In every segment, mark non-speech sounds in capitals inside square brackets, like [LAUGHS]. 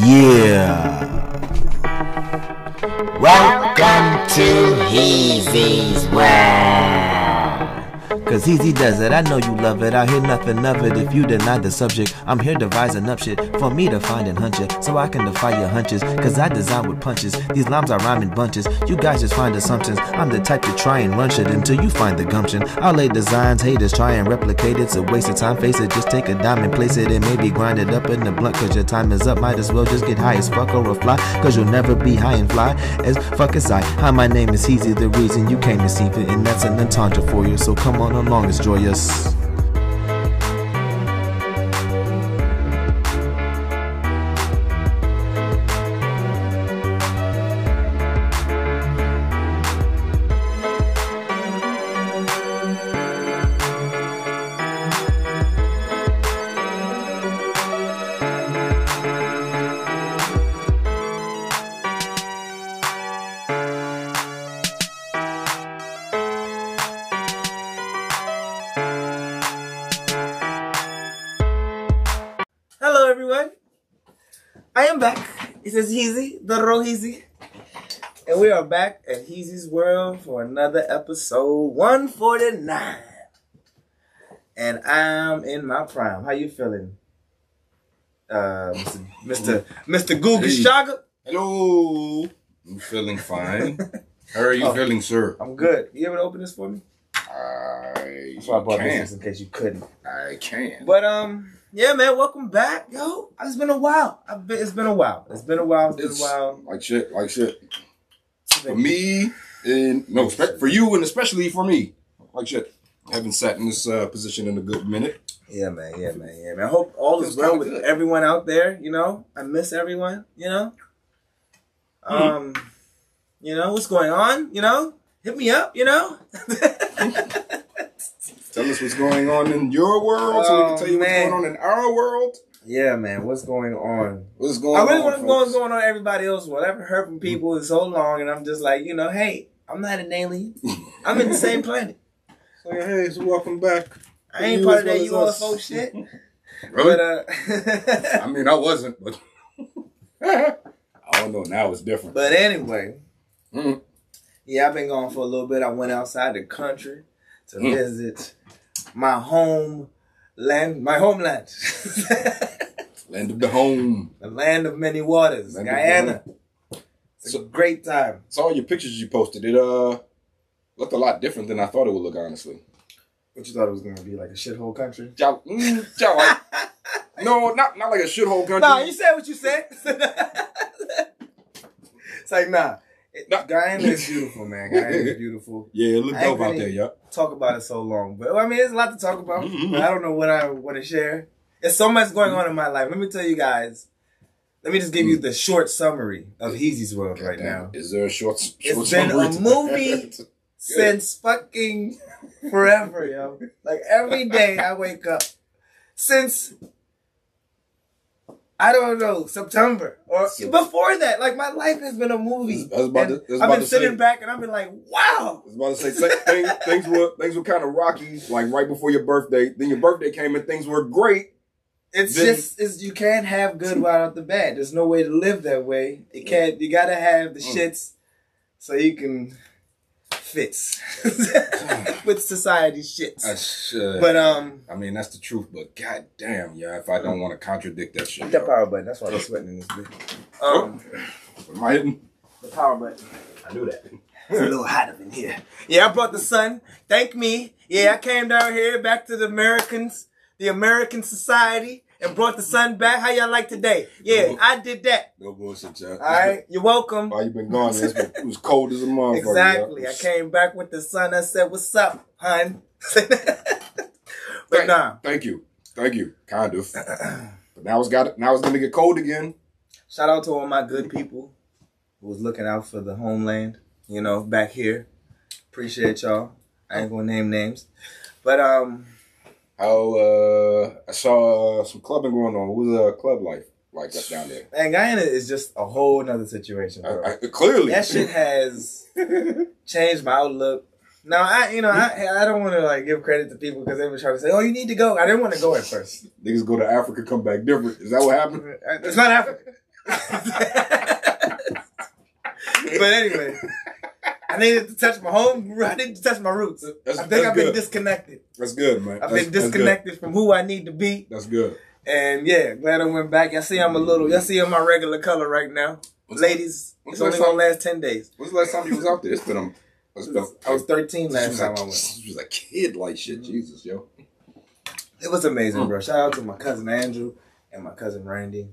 Yeah. Welcome to Heezy's World. Cause Heezy does it, I know you love it. I hear nothing of it if you deny the subject. I'm here devising up shit for me to find and hunch it. So I can defy your hunches. Cause I design with punches. These lines are rhyming bunches. You guys just find assumptions. I'm the type to try and run shit until you find the gumption. I'll lay designs, haters try and replicate it. It's a waste of time, face it. Just take a dime and place it and maybe grind it up in the blunt. Cause your time is up. Might as well just get high as fuck or a fly. Cause you'll never be high and fly as fuck as I. Hi, my name is Heezy, the reason you came to see it. And that's an entendre for you. So come on along, it's joyous. It is Heezy, the real Heezy. And we are back at Heezy's World for another episode 149. And I'm in my prime. How you feeling? Uh, Mr. Mr. Mr. Googa Hey. Shaga? Hello. I'm feeling fine. [LAUGHS] How are you Oh. feeling, sir? I'm good. You able to open this for me? I That's why I bought this can. just in case you couldn't. I can. But um, yeah, man, welcome back, yo. It's been a while. I've been, it's been a while. It's been a while. It's been it's a while. like shit, like shit. For me, and no, for you, and especially for me, like shit. I haven't sat in this uh, position in a good minute. Yeah, man. Yeah, man. Yeah, man. I hope all is well with good. everyone out there. You know, I miss everyone. You know, Hmm. um, you know what's going on. You know, hit me up. You know. [LAUGHS] [LAUGHS] Tell us what's going on in your world, so we Oh, can tell you man. what's going on in our world. yeah, man. What's going on? What's going I really on? want to know what's folks? going on in everybody else. What I haven't heard from people in so long, and I'm just like, you know, hey, I'm not an alien. I'm in the same planet. [LAUGHS] So, yeah, hey, so welcome back. I ain't part of that well as UFO us. shit. [LAUGHS] Really? But uh, [LAUGHS] I mean, I wasn't, but I don't know. Now it's different. But anyway, Mhm. yeah, I've been gone for a little bit. I went outside the country to Mm. visit my home land, my homeland, [LAUGHS] Land of the home. the land of many waters, Land Guyana. It's a great time. saw your pictures you posted. It uh looked a lot different than I thought it would look. Honestly, What you thought it was gonna be like a shithole country? mm, like, [LAUGHS] no, not not like a shithole country. Nah, you said what you said. [LAUGHS] it's like nah. Nah. Guyana is beautiful, man. Guyana is [LAUGHS] beautiful. yeah, it looked dope out there, y'all. talk about it so long. But I mean, there's a lot to talk about. Mhm. But I don't know what I want to share. There's so much going on in my life. Let me tell you guys. Let me just give you the short summary of Heezy's world right now. Is there a short? short It's been a movie? [LAUGHS] Since fucking forever, yo. Like every day I wake up. Since I don't know September or before that, like my life has been a movie. I was about to- was I've been sitting say- back and I've been like, wow. I was about to say things, [LAUGHS] things were things were kind of rocky, like right before your birthday. Then your birthday came and things were great. It's Then- just it's you can't have good [LAUGHS] right off the bat. There's no way to live that way. You can't. You gotta have the Mm. shits so you can fits [LAUGHS] with society shits. I should, But um, I mean that's the truth. But god damn, yeah, if I don't want to contradict that shit, hit that power button. That's why I'm sweating in this bitch. Um, Am I hitting? the power button. I knew that. [LAUGHS] It's a little hot up in here. Yeah, I brought the sun. Thank me. Yeah, I came down here back to the Americans, the American society, and brought the sun back. How y'all like today? Yeah, I did that. No bullshit, y'all. All right, you're welcome. While you been gone, been, it was cold as a motherfucker. Exactly. I came back with the sun. I said, "What's up, hun?" [LAUGHS] but Thank, nah. thank you, thank you, kind of. But now it's got now it's gonna get cold again. Shout out to all my good people who was looking out for the homeland. You know, back here. Appreciate y'all. I ain't gonna name names, but um, How uh, I saw uh, some clubbing going on. What was uh, club life like up down there? man, Guyana is just a whole nother situation. Bro. I, I, clearly, that shit has [LAUGHS] changed my outlook Now I you know I I don't want to like give credit to people because they were trying to say, oh, you need to go. I didn't want to go at first. Niggas go to Africa, come back different. Is that what happened? It's not Africa. [LAUGHS] but anyway, [LAUGHS] I needed to touch my home. [LAUGHS] I needed to touch my roots. That's- I think I've been disconnected. That's good, man. I've That's- been disconnected from who I need to be. That's good. And yeah, glad I went back. Y'all see I'm a little, y'all see I'm my regular color right now. What's- Ladies, what's it's only gonna last 10 days. When's the last time you was out there? It's been a. It's been, [LAUGHS] I was 13 last was time like, I went. She was a kid like shit. Jesus, yo. It was amazing, Mm. bro. Shout out to my cousin Andrew and my cousin Randy.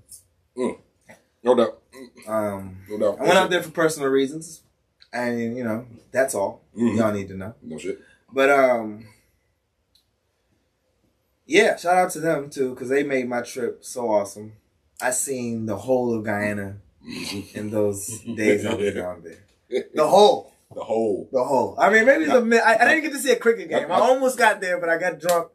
No doubt. Um, No doubt. I went out there for personal reasons. And, you know, that's all Mhm. y'all need to know. No shit. But, um, yeah, shout out to them too, because they made my trip so awesome. I seen the whole of Guyana in those [LAUGHS] days I was down there. [LAUGHS] The whole. The whole. The whole. I mean, maybe it's a mi- I, I didn't get to see a cricket game. I [LAUGHS] almost got there, but I got drunk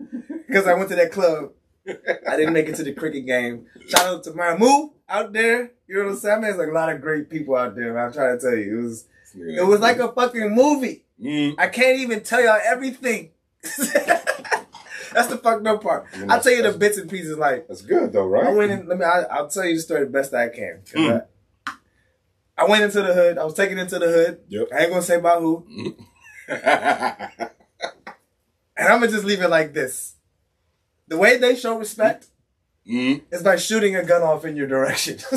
because I went to that club. I didn't make it to the cricket game. Shout out to my move out there. You know what I'm saying? I mean, there's like a lot of great people out there. I'm trying to tell you, it was it was like a fucking movie. Mm. I can't even tell y'all everything. [LAUGHS] That's the fucked up part. I mean, I'll tell you the bits and pieces. Like That's good though, right? I went in. Let me. I, I'll tell you the story the best I can. Mm. I, I went into the hood. I was taken into the hood. Yep. I ain't gonna say about who. [LAUGHS] And I'm gonna just leave it like this. The way they show respect mm. is by shooting a gun off in your direction. [LAUGHS]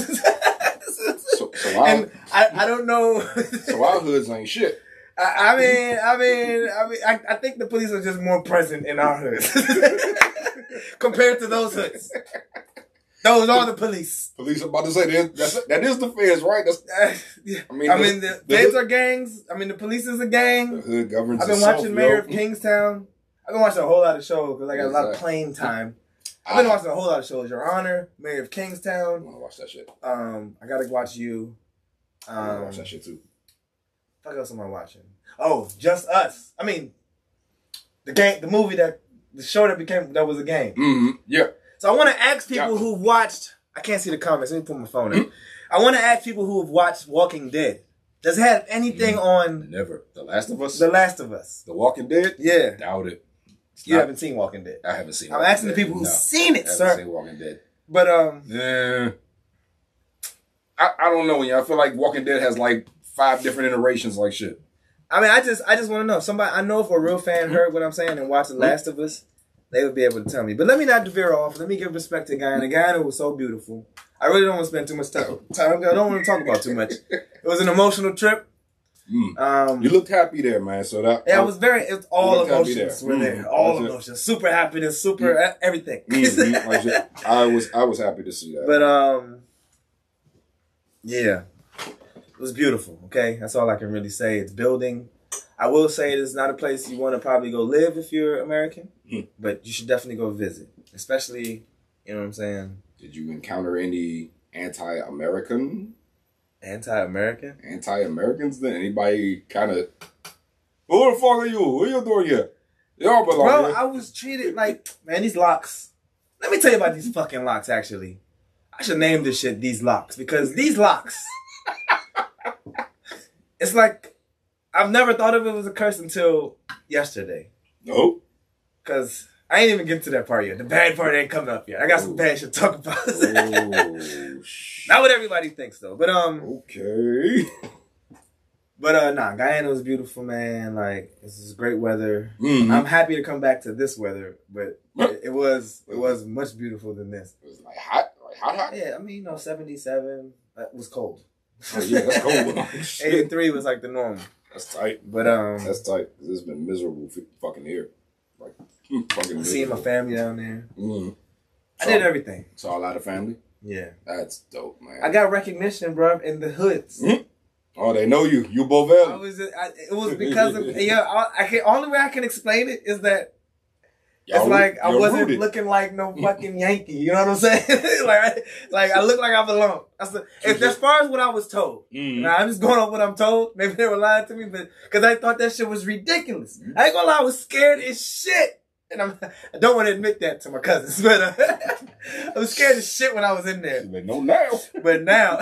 So, so, our, and I, I don't know. [LAUGHS] so our hoods ain't shit. I, I mean, I mean, I mean, I, I think the police are just more present in our hoods [LAUGHS] compared to those hoods. Those are the police. Police about to say that, that's, that is the feds, right? That's [LAUGHS] yeah. I mean, I the- mean, the, the feds hood- are gangs. I mean, the police is a the gang. hood governs. I've been itself, watching Mayor yo. of Kingstown. I've been watching a whole lot of shows because I got a lot of plane time. I've been I, watching a whole lot of shows. Your Honor, Mayor of Kingstown. I Kingstown. want to watch that shit. Um, I gotta watch you. I Um, watch that shit too. what else am I watching? Oh, Just Us. I mean, the game, the movie that, the show that became that was a game. hmm Yeah. So I want to ask people Yeah. who've watched. I can't see the comments. Let me put my phone in. I want to ask people who have watched Walking Dead. Does it have anything on Never. The Last of Us. The Last of Us? The Walking Dead. Yeah, Doubt it. It's you not- haven't seen Walking Dead. I haven't seen. I'm Walking asking the people who've No, seen I it, haven't sir. seen Walking Dead. But um, Yeah. I, I don't know. Yeah, I feel like Walking Dead has like five different iterations, like shit. I mean, I just, I just want to know. Somebody, I know if a real fan heard what I'm saying and watched The Last of Us, they would be able to tell me. But let me not veer off. Let me give respect to Guyana. Guyana was so beautiful. I really don't want to spend too much time. time- I don't want to talk about too much. It was an emotional trip. Mm. Um, You looked happy there, man. So that yeah, I was very. It's all emotions there. were Mm, there. All that's it. emotions. Super happiness. Super e- everything. Mhm, like. [LAUGHS] I was I was happy to see that. But um, yeah, it was beautiful. Okay, that's all I can really say. It's building. I will say it is not a place you want to probably go live if you're American, Hmm. but you should definitely go visit, especially you know what I'm saying, Did you encounter any anti-American, anti-American. anti-Americans? Then anybody kind of, who the fuck are you? What you doing here? Y'all belong Bro, here. I was treated like man. These locks. Let me tell you about these fucking locks. Actually, I should name this shit these locks because these locks. it's like I've never thought of it as a curse until yesterday. nope. Cause I ain't even get to that part yet. The bad part ain't coming up yet. I got some bad shit to talk about. Oh. [LAUGHS] Not what everybody thinks though. But um Okay. but uh nah, Guyana was beautiful, man. Like this is great weather. Mhm. I'm happy to come back to this weather, but it, it was it was much beautiful than this. It was like hot, hot, hot. Yeah, I mean, you know, 77 that was cold. Oh, yeah, that's cold. [LAUGHS] 83 was like the norm. That's tight. But um That's tight. It's been miserable fucking here. Like, [LAUGHS] fucking seeing my family down there. Mm. I did everything. Saw a lot of family. Yeah. That's dope, man. I got recognition, bro, in the hoods. Mhm. Oh, they know you. You Bovell. I was I, it was because of [LAUGHS] yeah. I, I can only way I can explain it is that it's like I wasn't looking like no [LAUGHS] fucking Yankee. You know what I'm saying? [LAUGHS] like I, like I look like I belong. That's the, if, as far as what I was told. Mm. Now I'm just going on what I'm told. Maybe they were lying to me, but because I thought that shit was ridiculous. I ain't gonna lie, I was scared as shit. And I'm, I don't want to admit that to my cousins, [LAUGHS] but uh, I was scared as shit when I was in there. No, now. But now,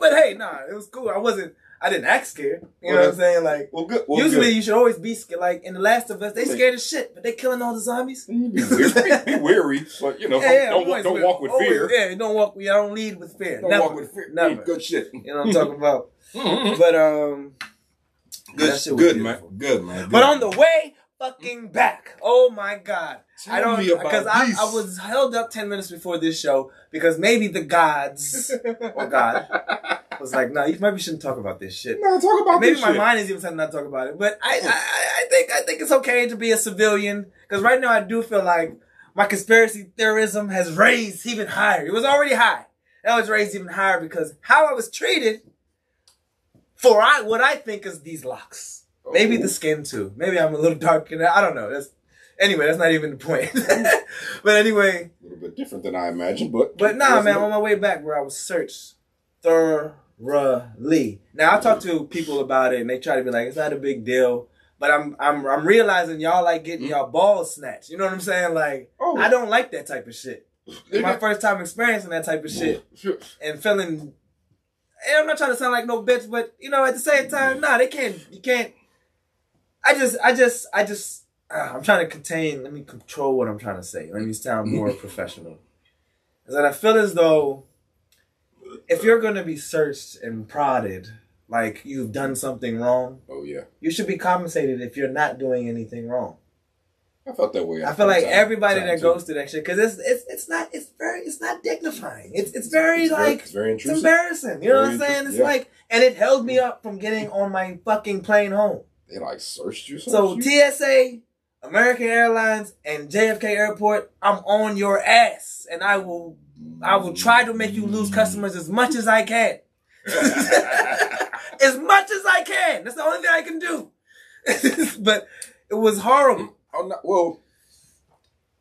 but hey, nah, it was cool. I wasn't, I didn't act scared. You know what I'm saying? Like, well, good. Well, usually good. you should always be scared. Like in The Last of Us, they scared as shit, but they killing all the zombies. be, weary, be [LAUGHS] weary, but you know, Yeah, yeah, don't, always don't walk with always- fear. Yeah, don't walk. Yeah, don't lead with fear. Don't Never. walk with fear. Never. Good shit. You know what I'm talking about. [LAUGHS] but um, Good, was good man. Good man. But on the way fucking back, oh my god. I Tell don't me about because I. I was held up ten minutes before this show because maybe the gods [LAUGHS] or God was like, no, you maybe shouldn't talk about this shit. no, talk about Maybe my shit. mind is even me not to talk about it, but I, I, I- I think I think it's okay to be a civilian because right now I do feel like my conspiracy theorism has raised even higher. It was already high. That was raised even higher because how I was treated for I what I think is these locks. Maybe Oh. the skin too. Maybe I'm a little dark. and I don't know. That's anyway. That's not even the point. [LAUGHS] but anyway, A little bit different than I imagined, but but nah, man, on my way back, where I was searched thoroughly. Now I talk to people about it, and they try to be like, it's not a big deal. But I'm I'm I'm realizing y'all like getting y'all balls snatched. You know what I'm saying? Like Oh. I don't like that type of shit. It's my first time experiencing that type of shit and feeling. And I'm not trying to sound like no bitch, but you know, at the same time, nah, they can't. You can't. I just, I just, I just. Uh, I'm trying to contain. Let me control what I'm trying to say. Let me sound more [LAUGHS] professional. Is that I feel as though if you're going to be searched and prodded like you've done something wrong, Oh yeah, you should be compensated if you're not doing anything wrong. I felt that way. I feel like time- everybody time that too. goes through that shit because it's it's it's not it's very it's not dignifying. It's it's very It's very- like it's very it's embarrassing. You know what I'm saying? It's yeah. like and it held me up from getting on my fucking plane home. They like searched you. So you? TSA, American Airlines, and JFK Airport, I'm on your ass, and I will I will try to make you lose customers as much as I can. [LAUGHS] as much as I can. That's the only thing I can do. [LAUGHS] but it was horrible. Oh, no, well,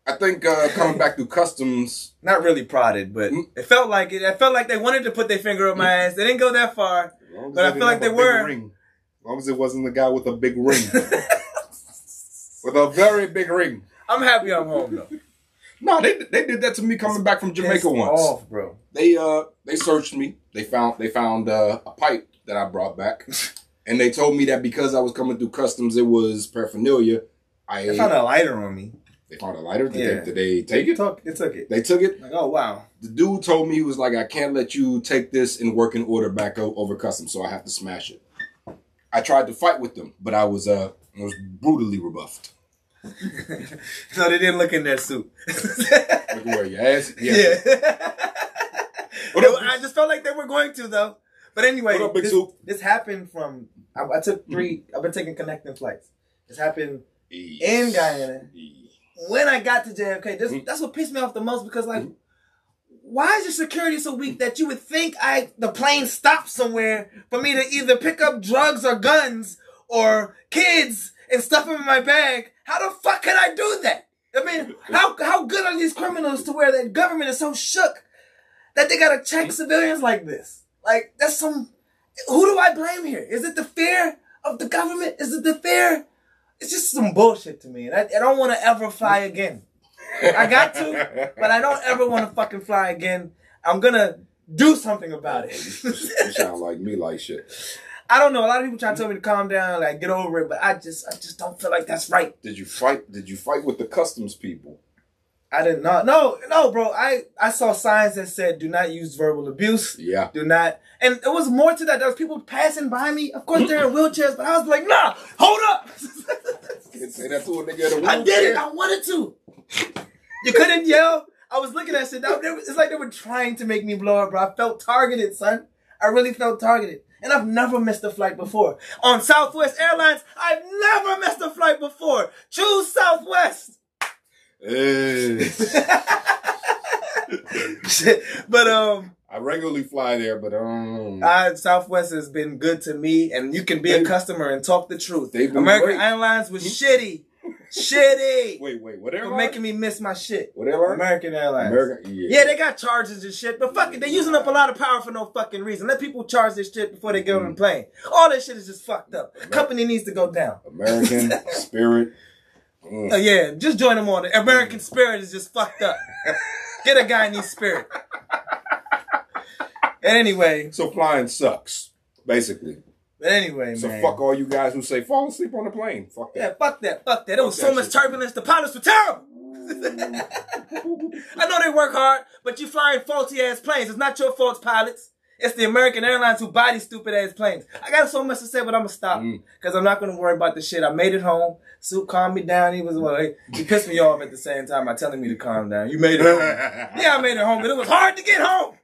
I think uh, coming back through customs. Not really prodded, but Mm. it felt like it. I felt like they wanted to put their finger up my ass. They didn't go that far. as long as But I feel like they were. Ring. As long as it wasn't the guy with a big ring, [LAUGHS] with a very big ring. I'm happy I'm home though. No, they they did that to me coming back from Jamaica once. off, bro. They uh they searched me. They found they found uh, a pipe that I brought back, [LAUGHS] and they told me that because I was coming through customs, it was paraphernalia. I They found a lighter on me. they found a lighter. Did, Yeah. they, did they take it? Took it took it. They took it. Like, oh wow. The dude told me he was like, I can't let you take this in working order back over customs, so I have to smash it. I tried to fight with them, but I was uh I was brutally rebuffed. [LAUGHS] no, they didn't look in that suit. Look where your ass. [LAUGHS] yeah. Up, I just felt like they were going to though. But anyway, up, this, this happened from. I, I took three. I've been taking connecting flights. This happened in Guyana. when I got to JFK, this, Mm. that's what pissed me off the most because like, why is your security so weak that you would think I the plane stopped somewhere for me to either pick up drugs or guns or kids and stuff them in my bag? How the fuck can I do that? I mean, how how good are these criminals to where the government is so shook that they gotta check civilians like this? Like that's some. Who do I blame here? Is it the fear of the government? Is it the fear? It's just some bullshit to me, and I, I don't want to ever fly again. I got to, but I don't ever want to fucking fly again. I'm gonna do something about it. you sound like me like shit. I don't know. A lot of people try to tell me to calm down, like get over it, but I just, I just don't feel like that's right. Did you fight? Did you fight with the customs people? I didn't. No, no, bro. I, I saw signs that said, "Do not use verbal abuse. Yeah. Do not." And it was more to that. There was people passing by me. Of course, they're in wheelchairs, but I was like, "Nah, hold up." [LAUGHS] Say that to a nigga in a I did it. I wanted to. You couldn't yell. I was looking at shit. That- they were- It's like they were trying to make me blow up, bro. I felt targeted, son. I really felt targeted. And I've never missed a flight before. On Southwest Airlines, I've never missed a flight before. Choose Southwest. Hey. [LAUGHS] But um I regularly fly there, but um, I, Southwest has been good to me, and you can be a customer and talk the truth. They've been American great. Airlines was shitty. Shitty. wait, wait, what For airline? making me miss my shit. What airline? American Airlines. American. Yeah. Yeah, they got charges and shit, but fuck it, they're using up a lot of power for no fucking reason. Let people charge this shit before they get on the plane. All that shit is just fucked up. Company needs to go down. American [LAUGHS] Spirit. Mm. Oh yeah, just join them on it. American Spirit is just fucked up. Get a guy needs spirit. And [LAUGHS] anyway, So flying sucks, basically. But anyway, So man. fuck all you guys who say fall asleep on the plane. Fuck Yeah, that. fuck that, fuck that. There was so much shit. turbulence. The pilots were terrible. [LAUGHS] I know they work hard, but you flying faulty ass planes. It's not your fault, pilots. It's the American Airlines who buy these stupid ass planes. I got so much to say, but I'm gonna stop Mm. because I'm not gonna worry about the shit. I made it home. Suit calmed me down. He was well, he, he pissed me off at the same time by telling me to calm down. You made it home. [LAUGHS] yeah, I made it home, but it was hard to get home.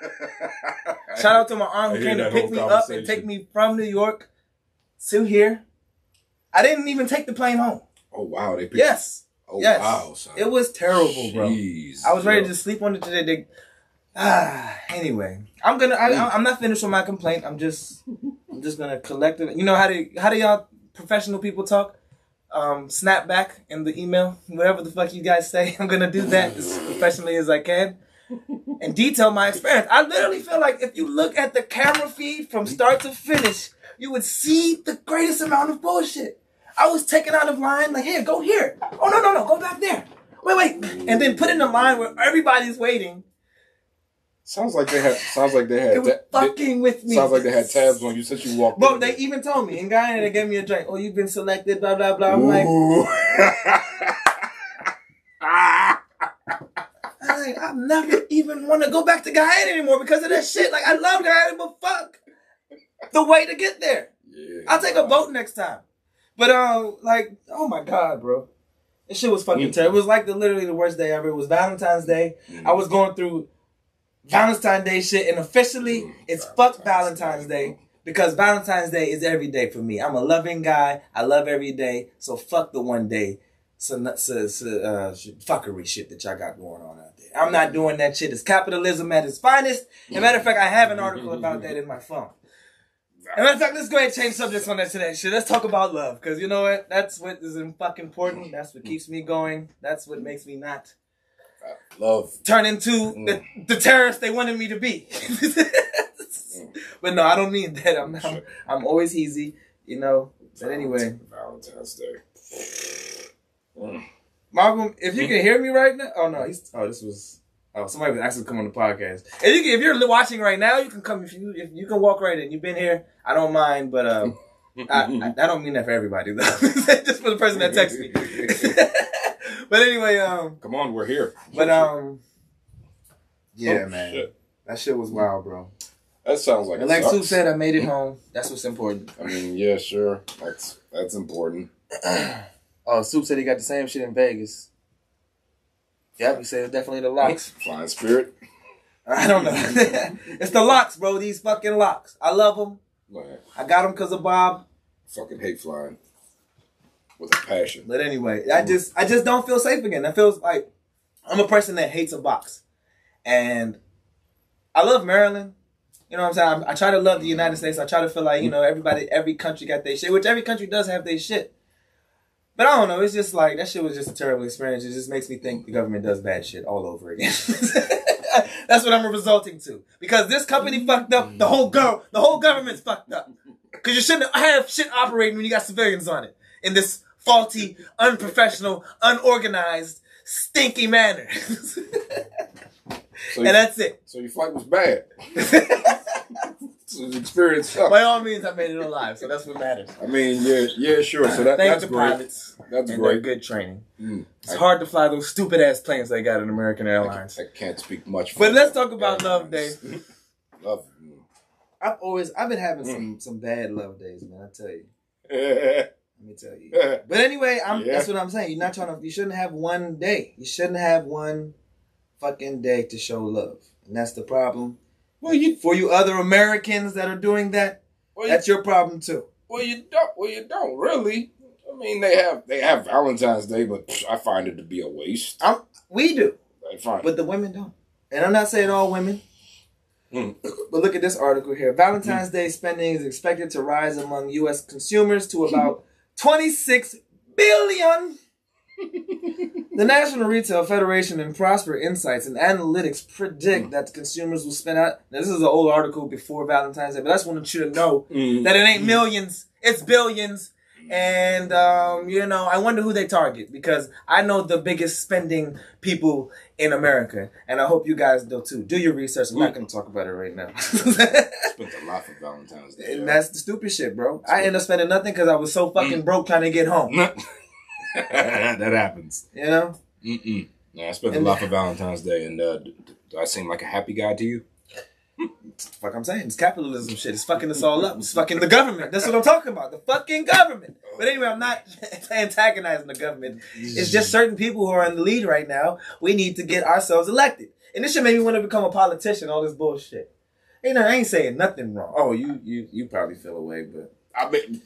[LAUGHS] Shout out to my aunt who came to pick me up and take me from New York to here. I didn't even take the plane home. Oh wow, they picked Yes. Oh yes. wow, son. It was terrible, bro. I was ready yo. to sleep on it today. They, ah, anyway, I'm gonna. I, I'm not finished with my complaint. I'm just. I'm just gonna collect it. You know how do how do y'all professional people talk? Um, snap back in the email, whatever the fuck you guys say. [LAUGHS] I'm gonna do that as professionally as I can and detail my experience. I literally feel like if you look at the camera feed from mm-hmm. start to finish, you would see the greatest amount of bullshit. I was taken out of line, like, here, go here. Oh, no, no, no, go back there. Wait, wait. And then put in a line where everybody's waiting. Sounds like they had. Sounds like they It had. was ta- they- fucking with me. sounds like they had tabs on you since you walked. Bro, they even told me in Guyana, they gave me a drink. Oh, you've been selected, blah, blah, blah. I'm Ooh. I'm [LAUGHS] like, I never even want to go back to Guyana anymore because of that shit. Like, I love Guyana, but fuck the way to get there. Yeah, I'll take a boat next time. But um, like, oh my god, bro, this shit was fucking Mm. terrible. It was like the literally the worst day ever. It was Valentine's Day. Mm. I was going through Valentine's Day shit, and officially, Mm, it's fuck Valentine's Day. Day because Valentine's Day is every day for me. I'm a loving guy. I love every day. So fuck the one day. So, so, so uh, fuckery shit that y'all got going on. I'm not doing that shit. It's capitalism at its finest. And matter of fact, I have an article [LAUGHS] about that in my phone. And matter of fact, let's go ahead and change subjects on that today. Shit, let's talk about love. Cause you know what? That's what is fucking important. That's what keeps me going. That's what makes me not Love. turn into the, the terrorist they wanted me to be. [LAUGHS] but no, I don't mean that. I'm I'm, I'm always easy, you know. But anyway, Valentine's Day. [SIGHS] Mm. Malcolm, if you can hear me right now, oh no, he's oh this was oh somebody was actually come on the podcast. If you can, if you're watching right now, you can come if you if you can walk right in. You've been here, I don't mind, but um, [LAUGHS] I, I, I don't mean that for everybody though. [LAUGHS] Just for the person that texted me. [LAUGHS] but anyway, um, Come on, we're here. but um, yeah, Oh, man, shit. that shit was wild, bro. That sounds like And like Sue said, I made it home. That's what's important. I mean, yeah, sure. That's that's important. [CLEARS THROAT] Oh, Soup said he got the same shit in Vegas. Yep, he said it's definitely the locks. [LAUGHS] Flying Spirit. I don't know. [LAUGHS] it's the locks, bro. These fucking locks. I love them. Like, I got them because of Bob. fucking hate flying with a passion. But anyway, I mm. just I just don't feel safe again. I feels like I'm a person that hates a box, and I love Maryland. You know what I'm saying? I, I try to love the United States. I try to feel like you mm. know everybody, every country got their shit, which every country does have their shit. But I don't know. It's just like that shit was just a terrible experience. It just makes me think the government does bad shit all over again. [LAUGHS] That's what I'm resulting to. Because this company fucked up. The whole go, the whole government's fucked up. Because you shouldn't have shit operating when you got civilians on it in this faulty, unprofessional, unorganized, stinky manner. So, [LAUGHS] and that's it. so your flight was bad. [LAUGHS] so the experience sucked. [LAUGHS] By all means, I made it alive, so that's what matters. I mean, yeah, yeah, sure. So that, Thank that's the great. pilots That's and their great. good training. Mm. It's I- hard to fly those stupid ass planes they got in American Airlines. I can't speak much. for But let's talk about love day. [LAUGHS] love. I've always I've been having Mm. some some bad love days, man. I tell you. [LAUGHS] Let me tell you. But anyway, I'm Yeah. that's what I'm saying. You're not trying to you shouldn't have one day. You shouldn't have one fucking day to show love. And that's the problem. Well, you For you other Americans that are doing that, well, you, that's your problem too. well, you don't. Well, you don't really. I mean, they have they have Valentine's Day, but pff, I find it to be a waste. I'm we do, I find but the women don't. And I'm not saying all women. Mm. [COUGHS] But look at this article here. Valentine's Day spending is expected to rise among U.S. consumers to about 26 billion. The National Retail Federation and Prosper Insights and Analytics predict that consumers will spend out. Now, this is an old article before Valentine's Day, but I just wanted you to know Mm. that it ain't millions, it's billions. And um, you know, I wonder who they target because I know the biggest spending people in America, and I hope you guys do too. Do your research. I'm not going to talk about it right now. [LAUGHS] Spent a lot for Valentine's Day. and that's the stupid shit, bro. I ended up spending nothing because I was so fucking broke trying to get home. [LAUGHS] [LAUGHS] that happens. You know. Mm-mm. Yeah, I spent a lot for Valentine's Day, and uh, do I seem like a happy guy to you? Fuck, I'm saying it's capitalism shit. It's fucking us all up. It's fucking the government. That's what I'm talking about. The fucking government. But anyway, I'm not [LAUGHS] antagonizing the government. It's just certain people who are in the lead right now. We need to get ourselves elected. And this should make me want to become a politician. All this bullshit. You know, I ain't saying nothing wrong. Oh, you you you probably feel away, but I mean,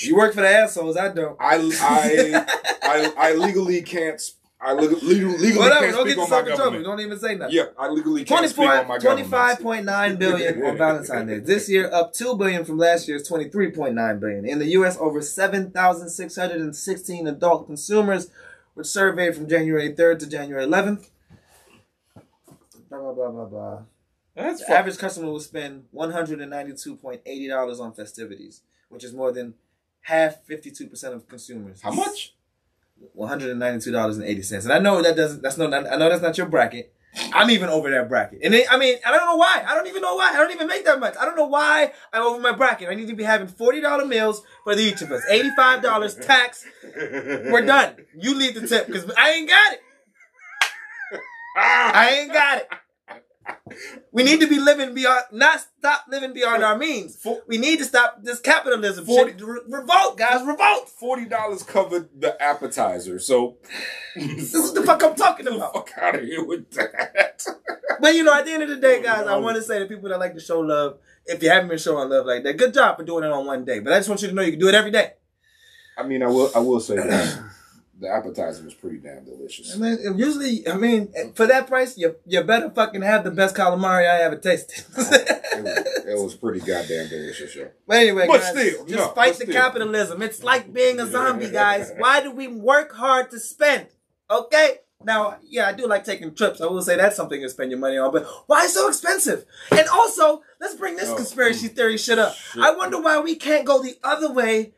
you work for the assholes. I don't. I, I, I, I legally can't. sp- I leg- legal, legally Whatever. can't Don't speak get on my yourself trouble. government. Don't even say nothing. Yeah, I legally can't speak on my government. 25.9 billion on Valentine's Day. This year up 2 billion from last year's 23.9 billion. In the US, over 7,616 adult consumers were surveyed from January 3rd to January 11th. Blah, blah, blah, blah, blah. That's The average customer will spend $192.80 on festivities, which is more than half 52% of consumers. How much? One hundred and ninety-two dollars and eighty cents. And I know that doesn't. That's no. I know that's not your bracket. I'm even over that bracket. And it, I mean, I don't know why. I don't even know why. I don't even make that much. I don't know why I'm over my bracket. I need to be having forty dollar meals for the each of us. Eighty-five dollars tax. We're done. You leave the tip because I ain't got it. I ain't got it. We need to be living beyond, not stop living beyond our means. For- We need to stop this capitalism. Forty- shit. Re- revolt, guys, revolt. Forty dollars covered the appetizer, so This is the fuck I'm talking about. fuck out of here with that. But you know, at the end of the day, guys, I want to say to people that like to show love, if you haven't been showing love like that, good job for doing it on one day. But I just want you to know you can do it every day. I mean, I will. I will say that [CLEARS THROAT] the appetizer was pretty damn delicious. I mean, usually, I mean, eh, for that price, you you better fucking have the best calamari I ever tasted. [LAUGHS] Oh, it was, it was pretty goddamn delicious, yo. But anyway, But guys, still, just no, fight the still. capitalism. It's like being a zombie, [LAUGHS] guys. Why do we work hard to spend? Okay? Now, yeah, I do like taking trips. I will say that's something to spend your money on, but why so expensive? And also, let's bring this Oh, conspiracy mm. theory shit up. shit. I wonder why we can't go the other way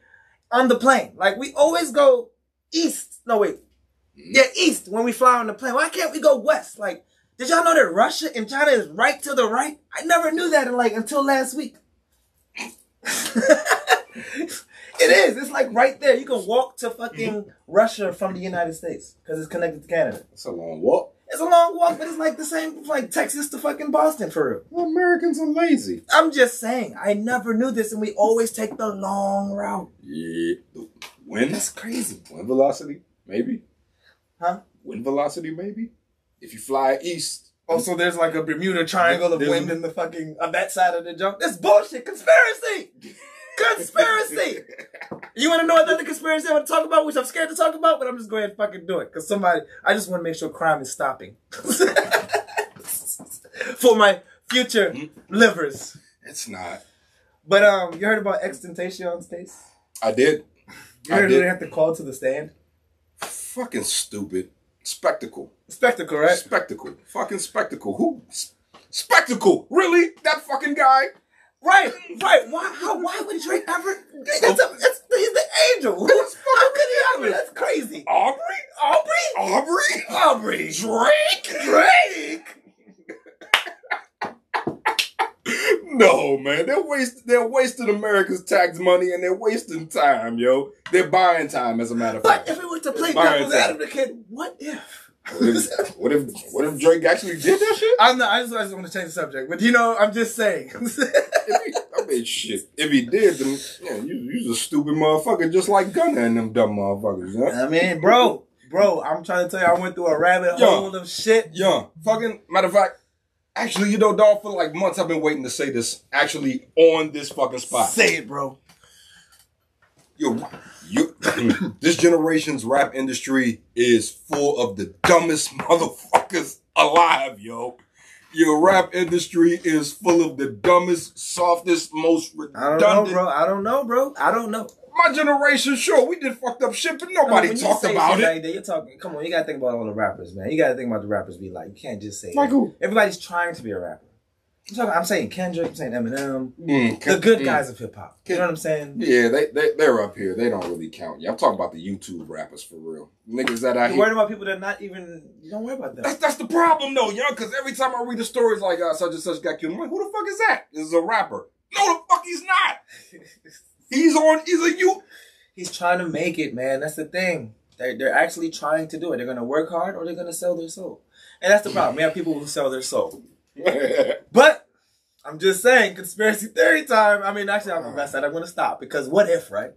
on the plane. Like, we always go east. No, wait. Hmm? Yeah, east when we fly on the plane. Why can't we go west? Like, did y'all know that Russia and China is right to the right? I never knew that in like until last week. [LAUGHS] it is. It's like right there. You can walk to fucking mm-hmm. Russia from the United States because it's connected to Canada. It's a long walk. It's a long walk, but it's like the same, like Texas to fucking Boston for real. Well, Americans are lazy. I'm just saying. I never knew this, and we always take the long route. Yeah. Wind. That's crazy. Wind velocity, maybe. Huh? Wind velocity, maybe. If you fly east, Also, there's like a Bermuda Triangle of wind in the fucking on that side of the jump. That's bullshit. Conspiracy. Conspiracy. [LAUGHS] You want to know another conspiracy I want to talk about, which I'm scared to talk about, but I'm just going to fucking do it because somebody. I just want to make sure crime is stopping [LAUGHS] for my future livers. it's not. But um, you heard about XXXTentacion states? I did. You I heard did. they have to call to the stand? Fucking stupid. Spectacle. Spectacle, right? Spectacle. Fucking spectacle. Who? Spectacle. Really? That fucking guy? Right, right. Why? How? Why would Drake ever? That's a, that's, he's the angel. Who, how could he ever? That's crazy. Aubrey? Aubrey? Aubrey? Aubrey. Drake? Drake. No, man. They're waste they're wasting America's tax money and they're wasting time, yo. They're buying time, as a matter of But fact. if we were to play Fire devil's attack. advocate, what if? What if, what if what if Drake actually did that shit? I'm not. I just, I just want to change the subject, but you know, I'm just saying. If he, I mean, shit. If he did, then yeah, you you's a stupid motherfucker, just like Gunna and them dumb motherfuckers. Yeah, I mean, bro, bro, I'm trying to tell you, I went through a rabbit Yo. hole of shit. yeah. Fucking matter of fact, actually, you know, dog, for like months I've been waiting to say this. Actually, on this fucking spot. Say it, bro. Yo, you, [CLEARS THROAT] this generation's rap industry is full of the dumbest motherfuckers alive, yo. Your rap industry is full of the dumbest, softest, most redundant. I don't know, bro. I don't know, bro. I don't know. My generation, sure, we did fucked up shit, but nobody When you talked about it. Like that, you're talking. Come on, you gotta think about all the rappers, man. You gotta think about the rappers. Be like, you can't just say. Like that. who? Everybody's trying to be a rapper. I'm, talking, I'm saying Kendrick. I'm saying Eminem. Mm, The good mm. guys of hip hop. You know what I'm saying? Yeah, they, they they're up here. They don't really count. Yeah, I'm talking about the YouTube rappers for real. Niggas that I You're worried about people that not even. You don't worry about them. That's that's the problem though, young. Because every time I read the stories like uh, such and such got killed, I'm like, who the fuck is that? This is a rapper. No, the fuck he's not. [LAUGHS] He's on. He's a you. He's trying to make it, man. That's the thing. They're, they're actually trying to do it. They're going to work hard or they're going to sell their soul. And that's the problem. We have people who sell their soul. [LAUGHS] But I'm just saying, conspiracy theory time. I mean, actually, I'm. I'm going to stop because what if, right?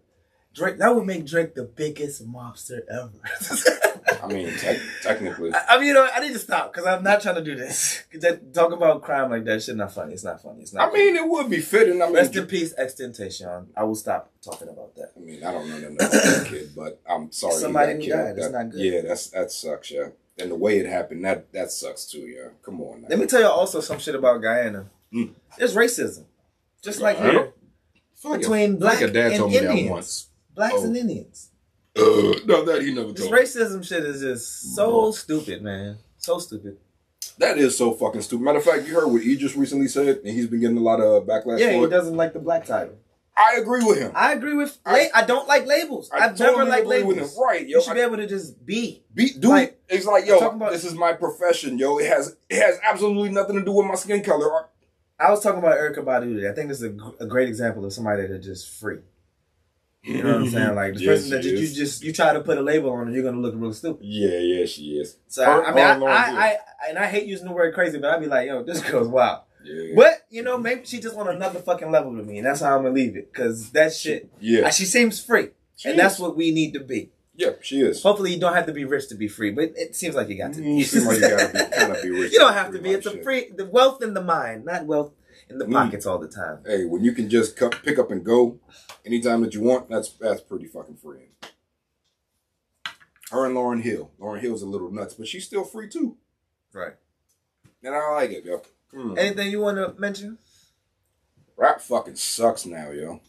Drake, that would make Drake the biggest mobster ever. [LAUGHS] I mean, te- technically, I, I mean, you know, I need to stop because I'm not trying to do this. [LAUGHS] That- Talk about crime like that shit not funny. It's not funny. It's not. I mean, it would be fitting. I mean, rest in peace, XXXTentacion. I will stop talking about that. I mean, I don't know nothing about that kid, but I'm sorry. Somebody who killed. died. That's That- not good. Yeah, that's that sucks, yeah. And the way it happened, that that sucks too, yeah. Come on, now. Let me tell you also some shit about Guyana. Mm. There's racism, just like Guyana? here I feel like a- between feel black like a dad and told me that Indians. once. Blacks Oh. and Indians. Uh, [CLEARS THROAT] no, that he never This told. me. racism shit is just so stupid, man. So stupid. That is so fucking stupid. Matter of fact, you heard what he just recently said, and he's been getting a lot of backlash Yeah, he for it. doesn't like the black title. I agree with him. I agree with. I- I, I don't like labels. I I've never liked labels. with him. Right, yo. You should I- be able to just be. Be, dude, Like, it's like, yo, about- this is my profession, yo. It has it has absolutely nothing to do with my skin color. I was talking about Erykah Badu today. I think this is a, a great example of somebody that just free. [LAUGHS] You know what I'm saying? Like the Yes, person that you, you just you try to put a label on it, you're gonna look real stupid. Yeah, yeah, she is. So Her- I, I mean, her I, Hill. I, I, and I hate using the word crazy, but I'd be like, yo, this girl's wild. Yeah, But you know, maybe she just on another fucking level with me, and that's how I'm gonna leave it. Cause that shit, yeah, she seems free, She and that's what we need to be. yeah, she is. Hopefully, you don't have to be rich to be free, but it seems like you got to. Mm, seem like you gotta be- kinda be [LAUGHS] rich You don't have to be. It's a free the wealth in the mind, not wealth in the Mm. pockets all the time. Hey, when you can just come, pick up and go anytime that you want, that's that's pretty fucking free. Her and Lauryn Hill. Lauryn Hill's a little nuts, but she's still free too, Right. and I like it, yo. Mm. Anything you want to mention? Rap fucking sucks now, yo.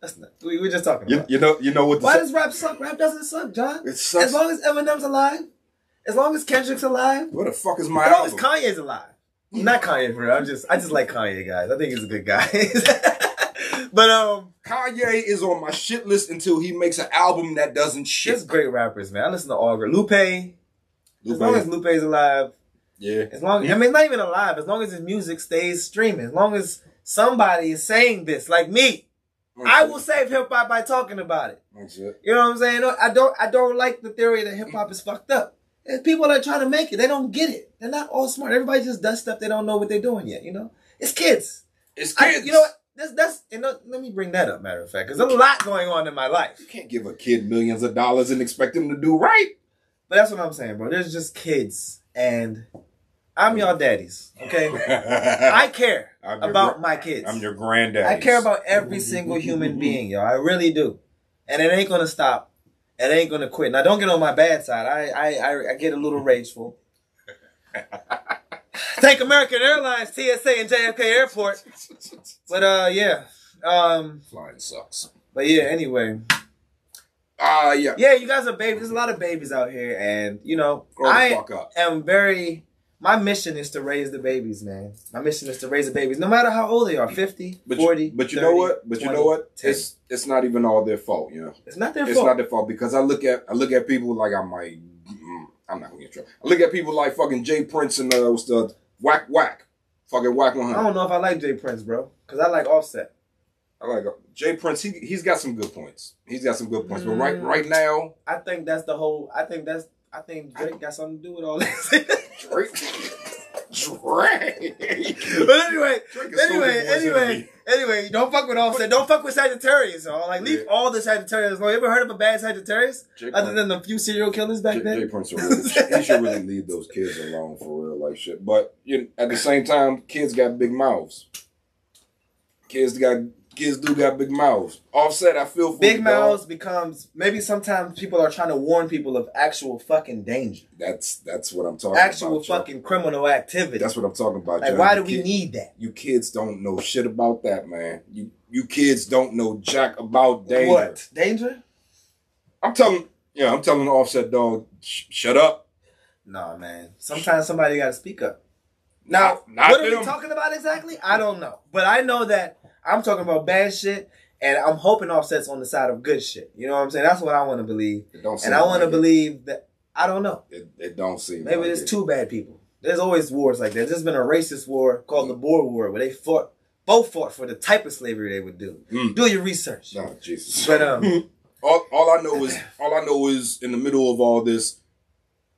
That's not. We were just talking You, about. you know, you know what? The Why su- does rap suck? Rap doesn't suck, John. it sucks. As long as Eminem's alive, as long as Kendrick's alive, Where the fuck is my as long as? Kanye's alive. Not Kanye, for real. I'm just, I just like Kanye, guys. I think he's a good guy. [LAUGHS] but um, Kanye is on my shit list until he makes an album that doesn't shit. just great rappers, man. I listen to all great. Lupe. As Lupe, long as Lupe's alive, yeah, as long as I mean, not even alive. As long as his music stays streaming, as long as somebody is saying this, like me, I will save hip hop by talking about it. That's it. You know what I'm saying? I don't. I don't like the theory that hip hop is fucked up. There's people that try to make it. They don't get it. They're not all smart. Everybody just does stuff they don't know what they're doing yet. You know, it's kids. It's I- kids. you know what? That's that's. You know, let me bring that up. Matter of fact, because there's a lot going on in my life. You can't give a kid millions of dollars and expect them to do right. But that's what I'm saying, bro. There's just kids, and I'm y'all daddies. Okay, [LAUGHS] I care I'm about my kids. I'm your granddad. I care about every single human being, yo. I really do, and it ain't gonna stop. It ain't gonna quit. Now, don't get on my bad side. I I I, I get a little rageful. [LAUGHS] Thank American Airlines, TSA, and JFK Airport. But uh, yeah. Um, Flying sucks. but yeah. Anyway, Ah, yeah. yeah, you guys are babies. There's a lot of babies out here, and you know, Grow the I fuck up. am very. My mission is to raise the babies, man. My mission is to raise the babies, no matter how old they are 50, But 40. you, but you 30, know what? But you know what? 10. It's it's not even all their fault. You know, it's not their it's fault. It's not their fault because I look at I look at people like I'm like mm, I'm not gonna get trouble. I look at people like fucking J. Prince and uh, what's the whack whack fucking whack one I don't know if I like J. Prince, bro, because I like Offset. I like uh, J. Prince. He he's got some good points. He's got some good points. But right Mm. right now, I think that's the whole. I think that's. I think Drake got something to do with all this. [LAUGHS] Drake. But anyway, anyway, anyway, anyway, don't fuck with Offset. Don't fuck with Sagittarius, y'all. Like leave Yeah. all the Sagittarius alone. You ever heard of a bad Sagittarius? Jay Other Prince- than the few serial killers back Jay, then. J. Prince really, he should really leave those kids alone for real, like shit. But you know, at the same time, kids got big mouths. Kids got kids do got big mouths. Offset, I feel for Big you, dog. mouths becomes maybe sometimes people are trying to warn people of actual fucking danger, That's that's what I'm talking actual about. Actual fucking criminal activity. That's what I'm talking about. like, why You do we kid- need that? You kids don't know shit about that, man. You you kids don't know jack about danger. What danger? I'm telling, yeah, I'm telling Offset dog, sh- shut up. No, man. Sometimes somebody got to speak up. Now, Not- what are we talking about exactly? I don't know. But I know that I'm talking about bad shit, and I'm hoping Offset's on the side of good shit. You know what I'm saying? That's what I want to believe. It don't seem And I want to like it. believe that, I don't know. It, it don't seem. Maybe like there's it. two bad people. There's always wars like that. There's been a racist war called the Boer War where they fought, both fought for the type of slavery they would do. Mm. Do your research. No, Jesus. But, um, [LAUGHS] all, all I know is all I know is in the middle of all this,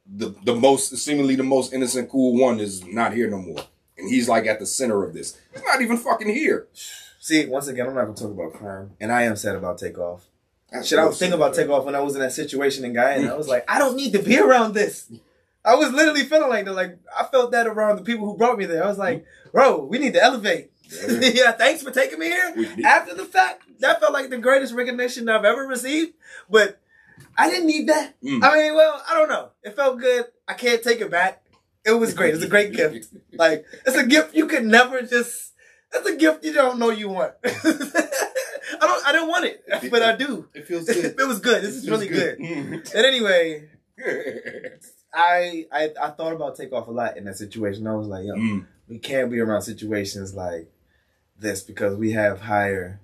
the the most seemingly the most innocent cool one is not here no more, and he's like at the center of this. He's not even fucking here. See, once again, I'm not gonna talk about crime, and I am sad about Takeoff. Shit, I was thinking about Takeoff when I was in that situation in Guyana. I was like, I don't need to be around this. I was literally feeling like that. Like I felt that around the people who brought me there. I was like, bro, we need to elevate. Yeah. [LAUGHS] yeah, thanks for taking me here. After the fact, that felt like the greatest recognition I've ever received. But I didn't need that. Mm. I mean, well, I don't know. It felt good. I can't take it back. It was great. It's a great gift. [LAUGHS] Like it's a gift you could never just. It's a gift you don't know you want. [LAUGHS] I don't. I don't want it, but I do. It feels good. [LAUGHS] it was good. This is really good. Mm. [LAUGHS] And anyway, I, I I thought about Takeoff a lot in that situation. I was like, yo, Mm. we can't be around situations like this because we have higher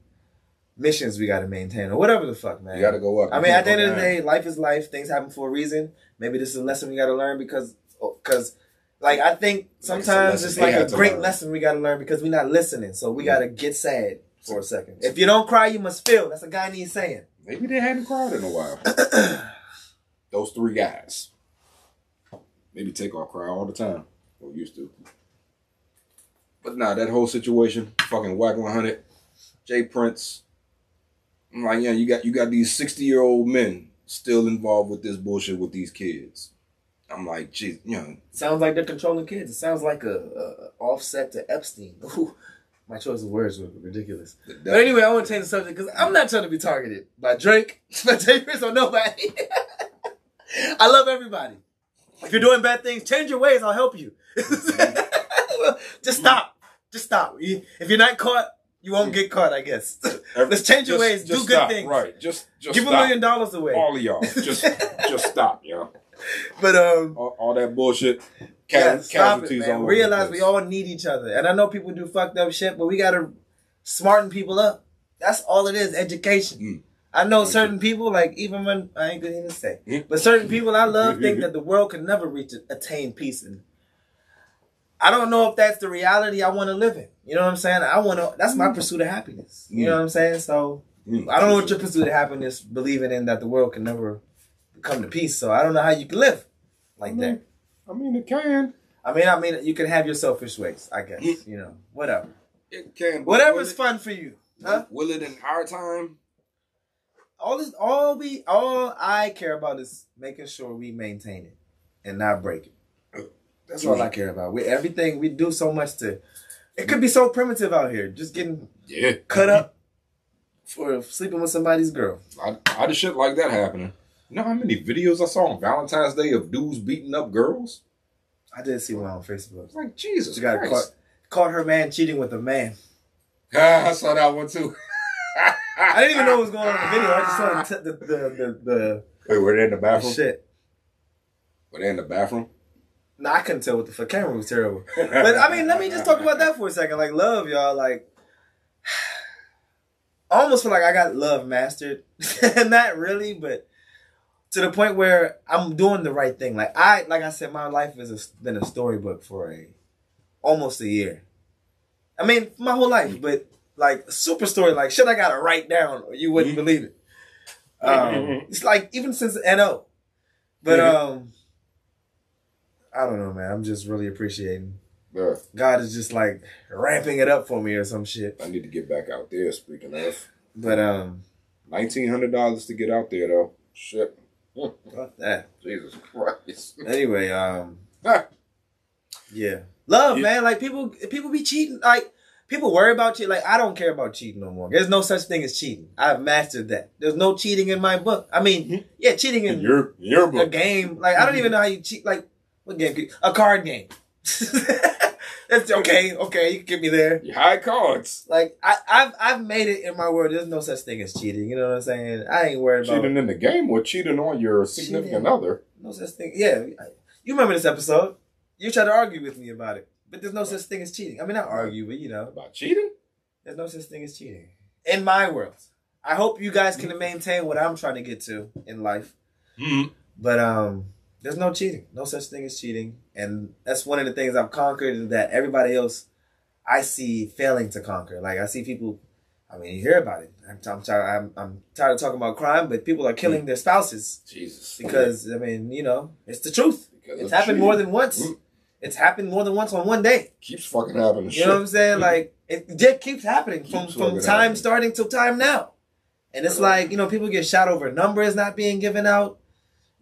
missions we got to maintain or whatever the fuck, man. You gotta go up. I mean, at the end of the day, life is life. Things happen for a reason. Maybe this is a lesson we got to learn because, because, like, I think sometimes it's it's like a great learn. lesson we got to learn because we're not listening. So we Yeah. got to get sad for a second. If you don't cry, you must feel. That's a guy needs saying. Maybe they hadn't cried in a while. [CLEARS THROAT] Those three guys. Maybe Takeoff cry all the time. Or used to. But nah, that whole situation, fucking Wack 100, J. Prince. I'm like, yeah, you got you got these 60 year old men still involved with this bullshit with these kids. I'm like, geez, you know, Sounds like they're controlling kids. It sounds like a, a offset to Epstein. [LAUGHS] Ooh, my choice of words were ridiculous. the But anyway, I want to change the subject because I'm not trying to be targeted by Drake, [LAUGHS] by Prince, or nobody. [LAUGHS] I love everybody. If you're doing bad things, change your ways. I'll help you. Just stop. Just stop. If you're not caught, you won't get caught. I guess. Let's change your ways. Do good stop. things. Right. Just just Give a million dollars away. All of y'all. Just just stop, yo. But um, All, all that bullshit. yeah, stop it, casualties man. Realize we all need each other, and I know people do fucked up shit, but we gotta smarten people up. That's all it is. Education. Mm. I know certain people, like even when I ain't gonna even say, Mm. but certain people I love think [LAUGHS] that the world can never reach attain peace, and I don't know if that's the reality I want to live in. You know what I'm saying? I want to. That's my pursuit of happiness. You know what I'm saying? So Mm. I don't know what your pursuit of happiness, believing in that the world can never come to peace. So I don't know how you can live like that. I mean, it can. I mean, I mean, you can have your selfish ways, I guess. You know, whatever. It can. but Whatever's it- fun for you, huh? Will it in our time? All this, all we, all I care about is making sure we maintain it and not break it. Oh, that's all I care about. We everything we do so much to. It could be so primitive out here, just getting Yeah. cut up for sleeping with somebody's girl. I, I just shit like that happening. You know how many videos I saw on Valentine's Day of dudes beating up girls? I did see one on Facebook. Like Jesus She got caught, Christ. caught her man cheating with a man. [LAUGHS] I saw that one too. I didn't even know what was going on in the video. I just saw the the the, the, Wait, were they in the the bathroom? shit. Were they in the bathroom? No, I couldn't tell what the fuck camera was terrible. But I mean, let me just talk about that for a second. Like love, y'all. Like, [SIGHS] I almost feel like I got love mastered. [LAUGHS] Not really, but to the point where I'm doing the right thing. Like I, like I said, my life has been a storybook for a almost a year. I mean, my whole life, but like super story. Like shit, I gotta write down, or you wouldn't believe it. Um, it's like even since No, but Mhm. um, I don't know, man. I'm just really appreciating. Yeah, God is just like ramping it up for me or some shit. I need to get back out there. Speaking of, But um, nineteen hundred dollars to get out there though. Shit, fuck that. Jesus Christ. [LAUGHS] Anyway, um, Ah, yeah, love, Yeah. man. Like people, people be cheating. Like people worry about cheating. Like I don't care about cheating no more. There's no such thing as cheating. I've mastered that. There's no cheating in my book. I mean, yeah, cheating in in your your a book. game. Like I don't even know how you cheat. Like what game? A card game. [LAUGHS] That's okay. Okay, you can get me there. Your high cards. Like I, I've I've made it in my world. There's no such thing as cheating. You know what I'm saying? I ain't worried about Cheating in the game or cheating on your significant Cheating. other. no such thing. Yeah, you remember this episode? You tried to argue with me about it. But there's no such thing as cheating. I mean, not argue, but you know, About cheating? there's no such thing as cheating in my world. I hope you guys can maintain what I'm trying to get to in life. Mm. But um, there's no cheating. No such thing as cheating, and that's one of the things I've conquered is that everybody else I see failing to conquer. Like I see people. I mean, you hear about it. I'm, I'm, tired, I'm, I'm tired of talking about crime, but people are killing their spouses Jesus. because I mean, you know, it's the truth. Because It's happened cheating. more than once. Mm. It's happened more than once on one day. Keeps fucking happening. You know what I'm saying? Like it just keeps happening from Keeps from time happening. starting till time now. And it's like, you know, people get shot over numbers not being given out.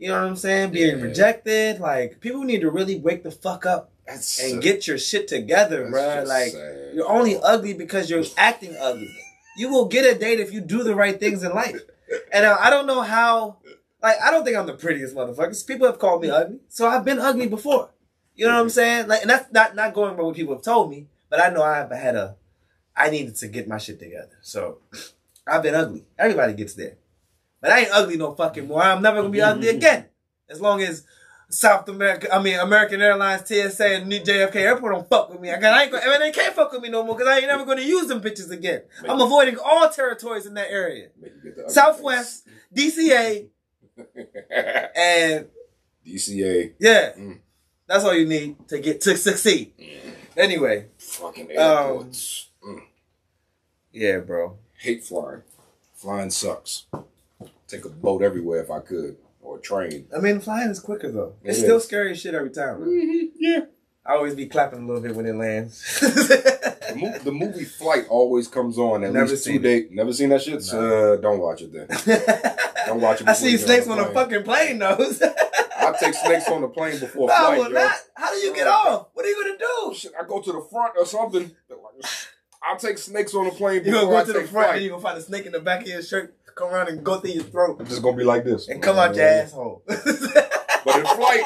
You know what I'm saying? Being Yeah. rejected. Like people need to really wake the fuck up That's and sad. get your shit together, bro. Like sad. you're only ugly because you're acting ugly. You will get a date if you do the right things in life. And uh, I don't know how. Like I don't think I'm the prettiest motherfuckers. People have called me ugly, so I've been ugly before. You know what I'm saying? Like, and that's not not going by what people have told me, but I know I have had a. I needed to get my shit together, so [SNIFFS] I've been ugly. Everybody gets there, but I ain't ugly no fucking more. I'm never gonna be ugly again, as long as South America, I mean American Airlines, TSA, and New JFK Airport don't fuck with me. I, got, I ain't gonna, I mean, they can't fuck with me no more because I ain't never gonna use them bitches again. I'm avoiding all territories in that area. Make you get the ugly Southwest, DCA, [LAUGHS] and DCA. yeah, Mm. that's all you need to get to succeed. Anyway, Fucking Um, airports. Mm. yeah, bro. Hate flying. Flying sucks. Take a boat everywhere if I could. Or a train. I mean, flying is quicker though. It's It still scary as shit every time. Mm-hmm. Yeah. I always be clapping a little bit when it lands. The, mo- the movie Flight always comes on at Never least two days. Never seen that shit? Uh, don't watch it then. [LAUGHS] Don't watch it I see snakes on on a fucking plane, though. [LAUGHS] I take snakes on the plane before no, flight, will not. How do you get off? What are you gonna do? Shit, I go to the front or something. I'll take snakes on the plane You gonna go I to the front flight. and you gonna find a snake in the back of your shirt, come around and go through your throat I'm just gonna be like this. and come out your asshole. [LAUGHS] But in flight,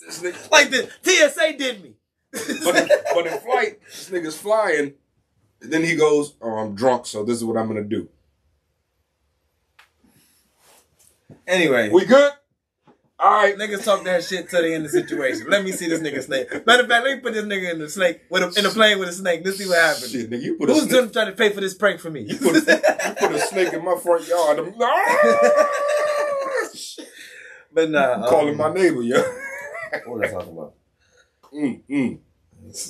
this nigga, like the TSA did me. but, in, but in flight, this nigga's flying. And then he goes, "Oh, I'm drunk, so this is what I'm gonna do." anyway, We good? All right. niggas talk that shit till they in the situation. Let me see this nigga snake. Matter of fact, let me put this nigga in the snake with a, in a plane with a snake. Let's see what happens. Shit, nigga, you put a Who's snake, done trying to pay for this prank for me? you put, you put a snake in my front yard. I'm Ah! but nah, um, calling my neighbor, yo. What was I talking about? Mm, mm.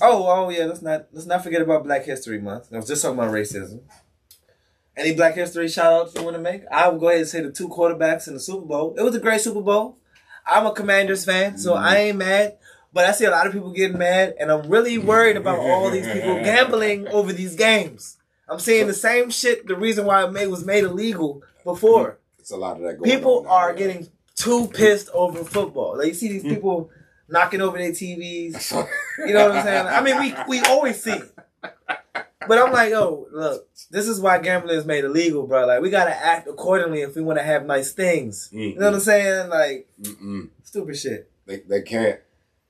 Oh, oh yeah. Let's not let's not forget about Black History Month. I was just talking about racism. Any Black History shout outs you want to make? I will go ahead and say the two quarterbacks in the Super Bowl. It was a great Super Bowl. I'm a Commanders fan, so mm-hmm. I ain't mad. But I see a lot of people getting mad, and I'm really mm-hmm. worried about all these people [LAUGHS] gambling over these games. I'm seeing the same shit. The reason why it made, was made illegal before. It's a lot of that going People on now, are yo. getting too pissed over football. Like you see these mm. people knocking over their TVs. You know what I'm saying? I mean, we we always see. it. But I'm like, oh, look, this is why gambling is made illegal, bro. Like, we gotta act accordingly if we want to have nice things. You know what I'm saying? Like, Mm-mm. stupid shit. They they can't.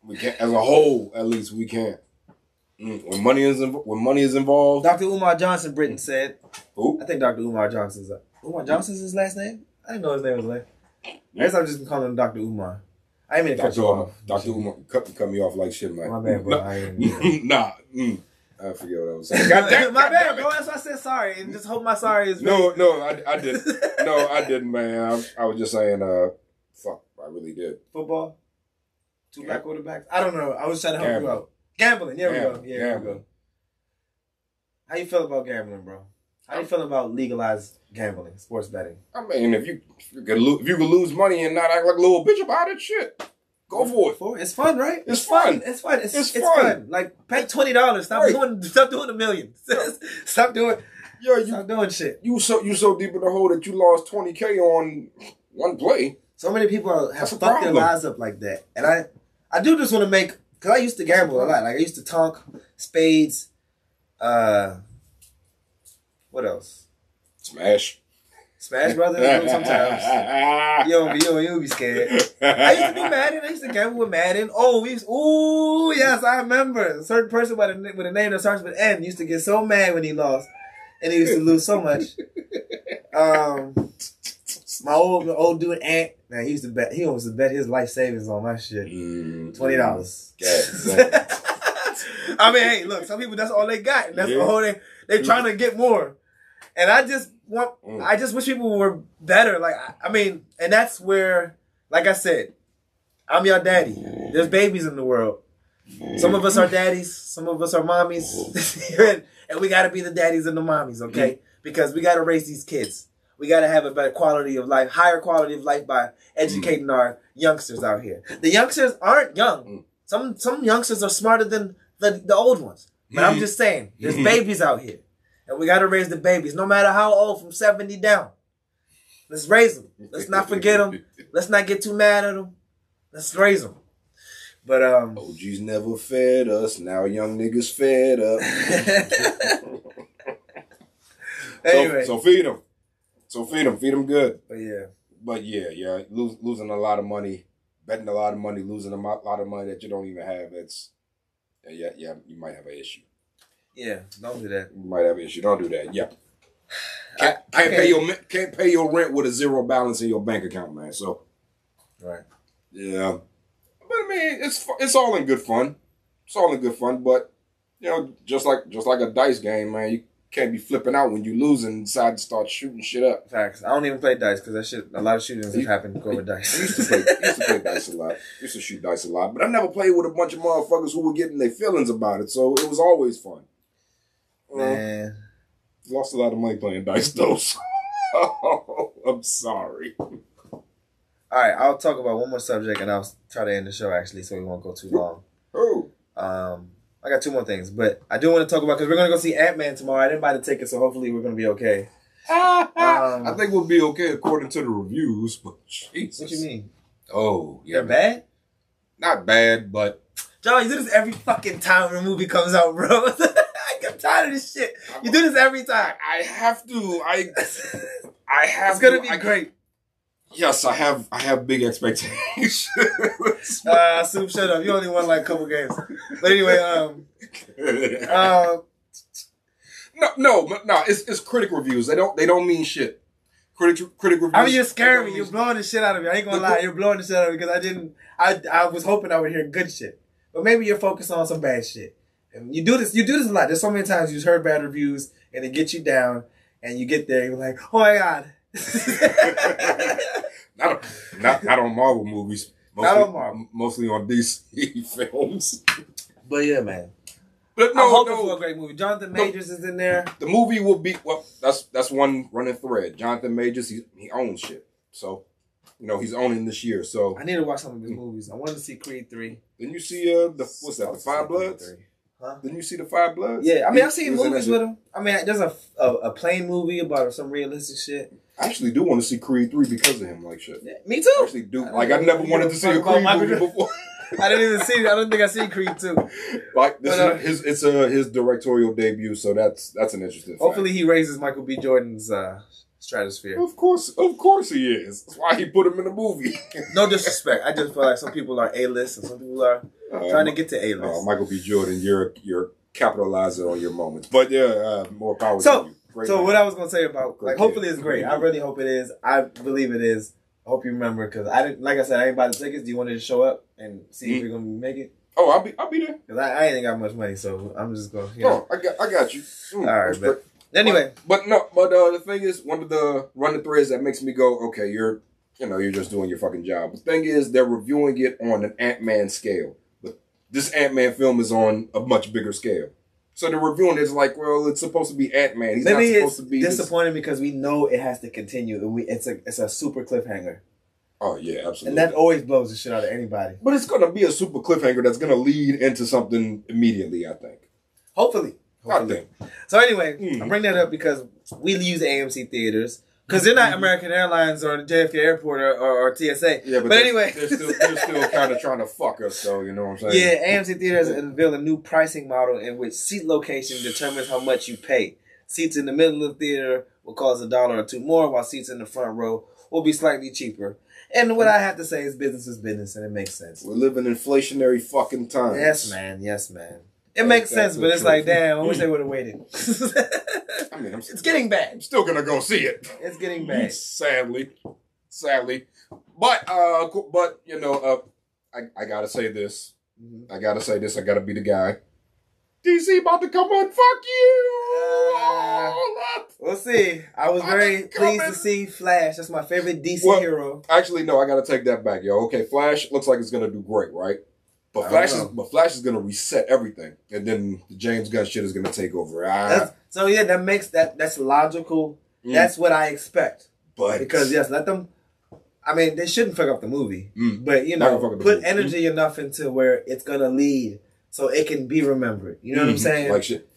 We can't as a whole. At least we can't. Mm. When money is inv- when money is involved. Dr. Umar Johnson, Britain said. Who? I think Dr. Umar Johnson's. Uh, Umar Johnson's his last name. I didn't know his name was last. I guess I'm just calling him Dr. Umar. I ain't mean to cut Doctor you Umar. off. Doctor Umar. Cut, cut me off like shit, man. My bad, bro. [LAUGHS] I ain't- [LAUGHS] nah. Mm. I forget what I was [LAUGHS] saying. God damn, my God bad, bro. That's why I said sorry, and just hope my sorry is. No, no, I, I did. [LAUGHS] No, I didn't, man. I, I was just saying. Uh, fuck, I really did. football. Two black quarterbacks. I don't know. I was trying to help you out. Gambling. There we go. Yeah, there we go. How you feel about gambling, bro? How you feel about legalized gambling, sports betting? I mean, if you if you can lose, if you can lose money and not act like a little bitch about it, shit, go for it. For it's fun, right? It's fun. It's fun. It's, It's it's, fun. fun. Like pay twenty dollars. Stop Right. doing. Stop doing a million. [LAUGHS] stop doing. Yeah, you Stop doing shit. you so you so deep in the hole that you lost twenty k on one play. So many people have That's fucked their lives up like that, and I, I do just want to make because I used to gamble a lot. Like I used to talk spades. Uh, what else? Smash. Smash Brothers sometimes. You don't be, you don't, you don't be scared. I used to do Madden. I used to gamble with Madden. Oh, we used, ooh, yes, I remember. A certain person by the, with a name that starts with N used to get so mad when he lost, and he used to lose so much. Um, my old old dude Ant, man, he used to bet. He almost to bet his life savings on my shit. Mm, Twenty dollars. [LAUGHS] I mean, hey, look, some people that's all they got, that's Yeah. all they they trying to get more. And I just want, Mm. I just wish people were better. Like, I, I mean, and that's where, like I said, I'm your daddy. There's babies in the world. Some of us are daddies, some of us are mommies, [LAUGHS] and, we got to be the daddies and the mommies, okay? Because we got to raise these kids. We got to have a better quality of life, higher quality of life by educating our youngsters out here. The youngsters aren't young. Mm. Some some youngsters are smarter than the, the old ones. But I'm just saying, there's Mhm. babies out here, and we got to raise the babies, no matter how old, from 70 down. Let's raise them. Let's not forget them. Let's not get too mad at them. Let's raise them. But um, OGs never fed us. Now young niggas fed up. [LAUGHS] anyway, So, so feed them. So feed them. Feed them good. but yeah, But yeah, yeah, lose, losing a lot of money, betting a lot of money, losing a lot of money that you don't even have. It's yeah, yeah, yeah. You might have an issue. Yeah, don't do that. You might have an issue. Don't do that. Yeah. [SIGHS] Can't, I- I can't pay can't- your can't pay your rent with a zero balance in your bank account, man. So Right. yeah, but I mean, it's it's all in good fun. It's all in good fun, but you know, just like just like a dice game, man, you can't be flipping out when you lose and decide to start shooting shit up. Facts. I don't even play dice because that shit. A lot of shootings have happened over I dice. used to play, [LAUGHS] I used to play dice a lot. Used to shoot dice a lot, but I never played with a bunch of motherfuckers who were getting their feelings about it. So it was always fun. Uh, Man, lost a lot of money playing dice though. [LAUGHS] So I'm sorry. all right. I'll talk about one more subject and I'll try to end the show actually, so we won't go too long. Oh, Um, I got two more things, but I do want to talk about because we're gonna go see Ant Man tomorrow. I didn't buy the ticket, so hopefully we're gonna be okay. [LAUGHS] Um, I think we'll be okay according to the reviews. But Jesus, What you mean? Oh, yeah, They're bad? not bad, but John, you do this every fucking time a movie comes out, bro. [LAUGHS] Tired of this shit. You do this every time. I have to. I I [LAUGHS] have. It's gonna to- be I- great. Yes, I have. I have big expectations. [LAUGHS] Uh, Soup, shut up. You only won like a couple games. But anyway, um, [LAUGHS] uh, no, no, no. It's it's critic reviews. They don't they don't mean shit. Critic critic reviews. I mean, you're scaring me. You're blowing the shit out of me. I ain't gonna lie. You're blowing the shit out of me because I didn't. I I was hoping I would hear good shit, but maybe you're focused on some bad shit. And you do this. You do this a lot. There's so many times you've heard bad reviews and it gets you down, and you get there, you're like, oh my god. [LAUGHS] not, on- not not on Marvel movies. Mostly, Not on Marvel. Mostly on DC [LAUGHS] films. but yeah, man. But I'm no, hoping no. for a great movie. Jonathan No. Majors is in there. the movie will be well. That's that's one running thread. Jonathan Majors, he he owns shit. So, you know, he's owning this year. So I need to watch some of his movies. I wanted to see Creed three. then you see uh the what's that? The Five Bloods. Huh? Then you see the Five Bloods. Yeah, I mean, I've seen he was in movies with him. I mean, there's a, a a plane movie about some realistic shit. I actually do want to see Creed three because of him. Like shit. Yeah, me I too. actually do. I Like I never wanted to see a Creed Michael movie before. [LAUGHS] I didn't even see. I don't think I seen Creed two. Like this But, uh, is his it's a his directorial debut, so that's that's an interesting. fact. Hopefully, he raises Michael B. Jordan's uh, stratosphere. Of course, of course he is. That's why he put him in the movie. No disrespect. I just feel like some people are A list and some people are Uh, trying to get to A uh. Michael B. Jordan, you're you're capitalizing on your moments. But yeah, uh, more power So- to you. Great so man. what I was gonna say about like, hopefully it's great. I really hope it is. I believe it is. I hope you remember because I didn't. Like I said, I ain't buy the tickets. Do you want to show up and see if Mhm. we're gonna make it? oh, I'll be I'll be there. Because I, I ain't got much money, so I'm just gonna. You know. Oh, I got I got you. Mm, All right, respect. Anyway, But no, but uh, the thing is, one of the running threads that makes me go, okay, you're, you know, you're just doing your fucking job. The thing is, they're reviewing it on an Ant Man scale, but this Ant Man film is on a much bigger scale. So the reviewing is like, well, it's supposed to be Ant Man. He's maybe not supposed to be. This... disappointing because we know it has to continue. And we it's a it's a super cliffhanger, Oh yeah, absolutely. and that always blows the shit out of anybody. but it's gonna be a super cliffhanger that's gonna lead into something immediately. I think. Hopefully. I think. So anyway, Mm. I bring that up because we use AMC theaters because they're not American Airlines or the JFK Airport or, or, or TSA. Yeah, But but, anyway. they're still they're still [LAUGHS] kind of trying to fuck us, though. You know what I'm saying? Yeah, AMC theaters unveil a new pricing model in which seat location determines how much you pay. Seats in the middle of the theater will cost a dollar or two more, while seats in the front row will be slightly cheaper. And what I have to say is business is business, and it makes sense. We're living inflationary fucking times. Yes, man. Yes, man. It makes sense, but it's like, damn, I wish they would have waited. [LAUGHS] I mean, I'm, it's getting bad. I'm still gonna go see it. It's getting [LAUGHS] bad. Sadly, sadly, but uh, but you know, uh, I I gotta say this. Mhm. I gotta say this. I gotta be the guy. DC about to come on. Fuck you. Uh. We'll see. I was very coming. pleased to see Flash. That's my favorite DC Well- hero. Actually, no, I gotta take that back, yo. Okay, Flash looks like it's gonna do great, right? I But Flash is but Flash is gonna reset everything, and then the James Gunn shit is gonna take over. Ah, so yeah, that makes that that's logical. mm, That's what I expect. but Because yes, let them. I mean, they shouldn't fuck up the movie, Mm. but you know, gonna fuck up the put movie. energy enough into where it's gonna lead, so it can be remembered. You know what I'm Mhm. saying? Like shit.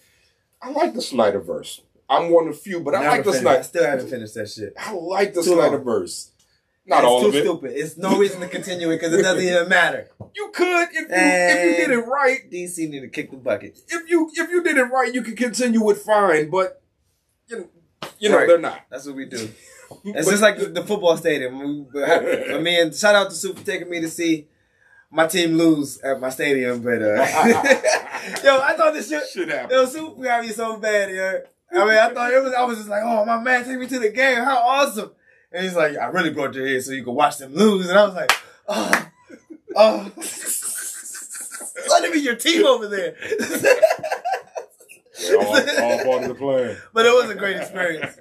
I like the Snyderverse. I'm one of few, but I Never like the finished- Snyder. I still haven't finished that shit. I like the Too long. Not it's all too of it. stupid. It's no reason to continue it because it doesn't even matter. You could if you if you did it right. DC need to kick the bucket. If you if you did it right, you could continue it fine. But you know, you know Right. they're not. That's what we do. [LAUGHS] It's just like the, football stadium. I mean, shout out to Soup for taking me to see my team lose at my stadium. But uh, [LAUGHS] yo, I thought this shit. Shit Yo, happens. Soup got me so bad, yo. I mean, I thought it was. I was just like, oh, my man, take me to the game. How awesome! And he's like, I really brought you here so you can watch them lose. And I was like, oh, oh. Let it be your team over there. Yeah, all, all part of the plan. but it was a great experience.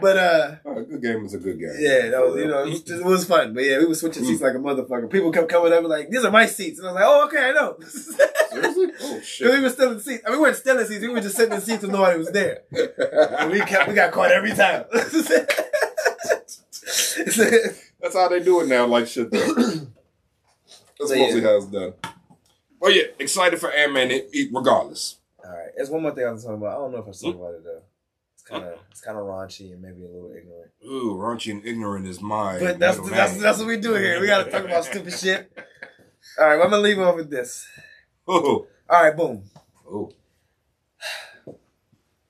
But uh. A good game is a good game. Yeah, that was you know it was, it was fun, but yeah, we were switching seats like a motherfucker. People kept coming up and like, "These are my seats," and I was like, "Oh, okay, I know." Seriously? [LAUGHS] Oh shit. we were still in seats. I mean, we weren't still in seats. We were just sitting in seats and nobody was there. [LAUGHS] And we kept we got caught every time. [LAUGHS] [LAUGHS] That's how they do it now, like shit though. [CLEARS THROAT] That's So, mostly yeah. how it's done. Well, yeah, excited for Ant Man regardless. All right, there's one more thing I was talking about. I don't know if I was talking about it though. It's kind of it's kind of raunchy and maybe a little ignorant. Ooh, raunchy and ignorant is my. But that's middle that's, that's what we do here. We got to talk about stupid shit. All right, well, I'm gonna leave off with this. Oh, All right, boom. oh,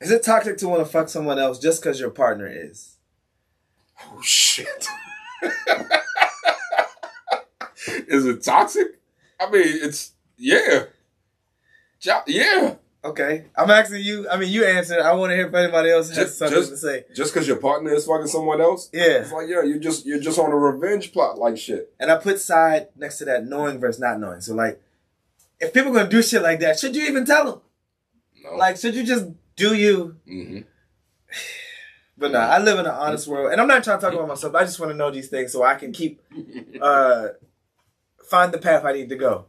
Is it toxic to want to fuck someone else just because your partner is? Oh shit. [LAUGHS] is it toxic? I mean, it's yeah, Jo- yeah. Okay, I'm asking you. I mean, you answered. I want to hear if anybody else has Just- something just- to say. Just because your partner is fucking someone else, Yeah, it's like yeah, you're just you're just on a revenge plot like shit. and I put side next to that knowing versus not knowing. So like, if people gonna do shit like that, should you even tell them? No, Like, should you just do you? [SIGHS] [SIGHS] [SIGHS] hmm But nah, I live in an honest world, and I'm not trying to talk about myself. I just want to know these things so I can keep [LAUGHS] uh find the path I need to go.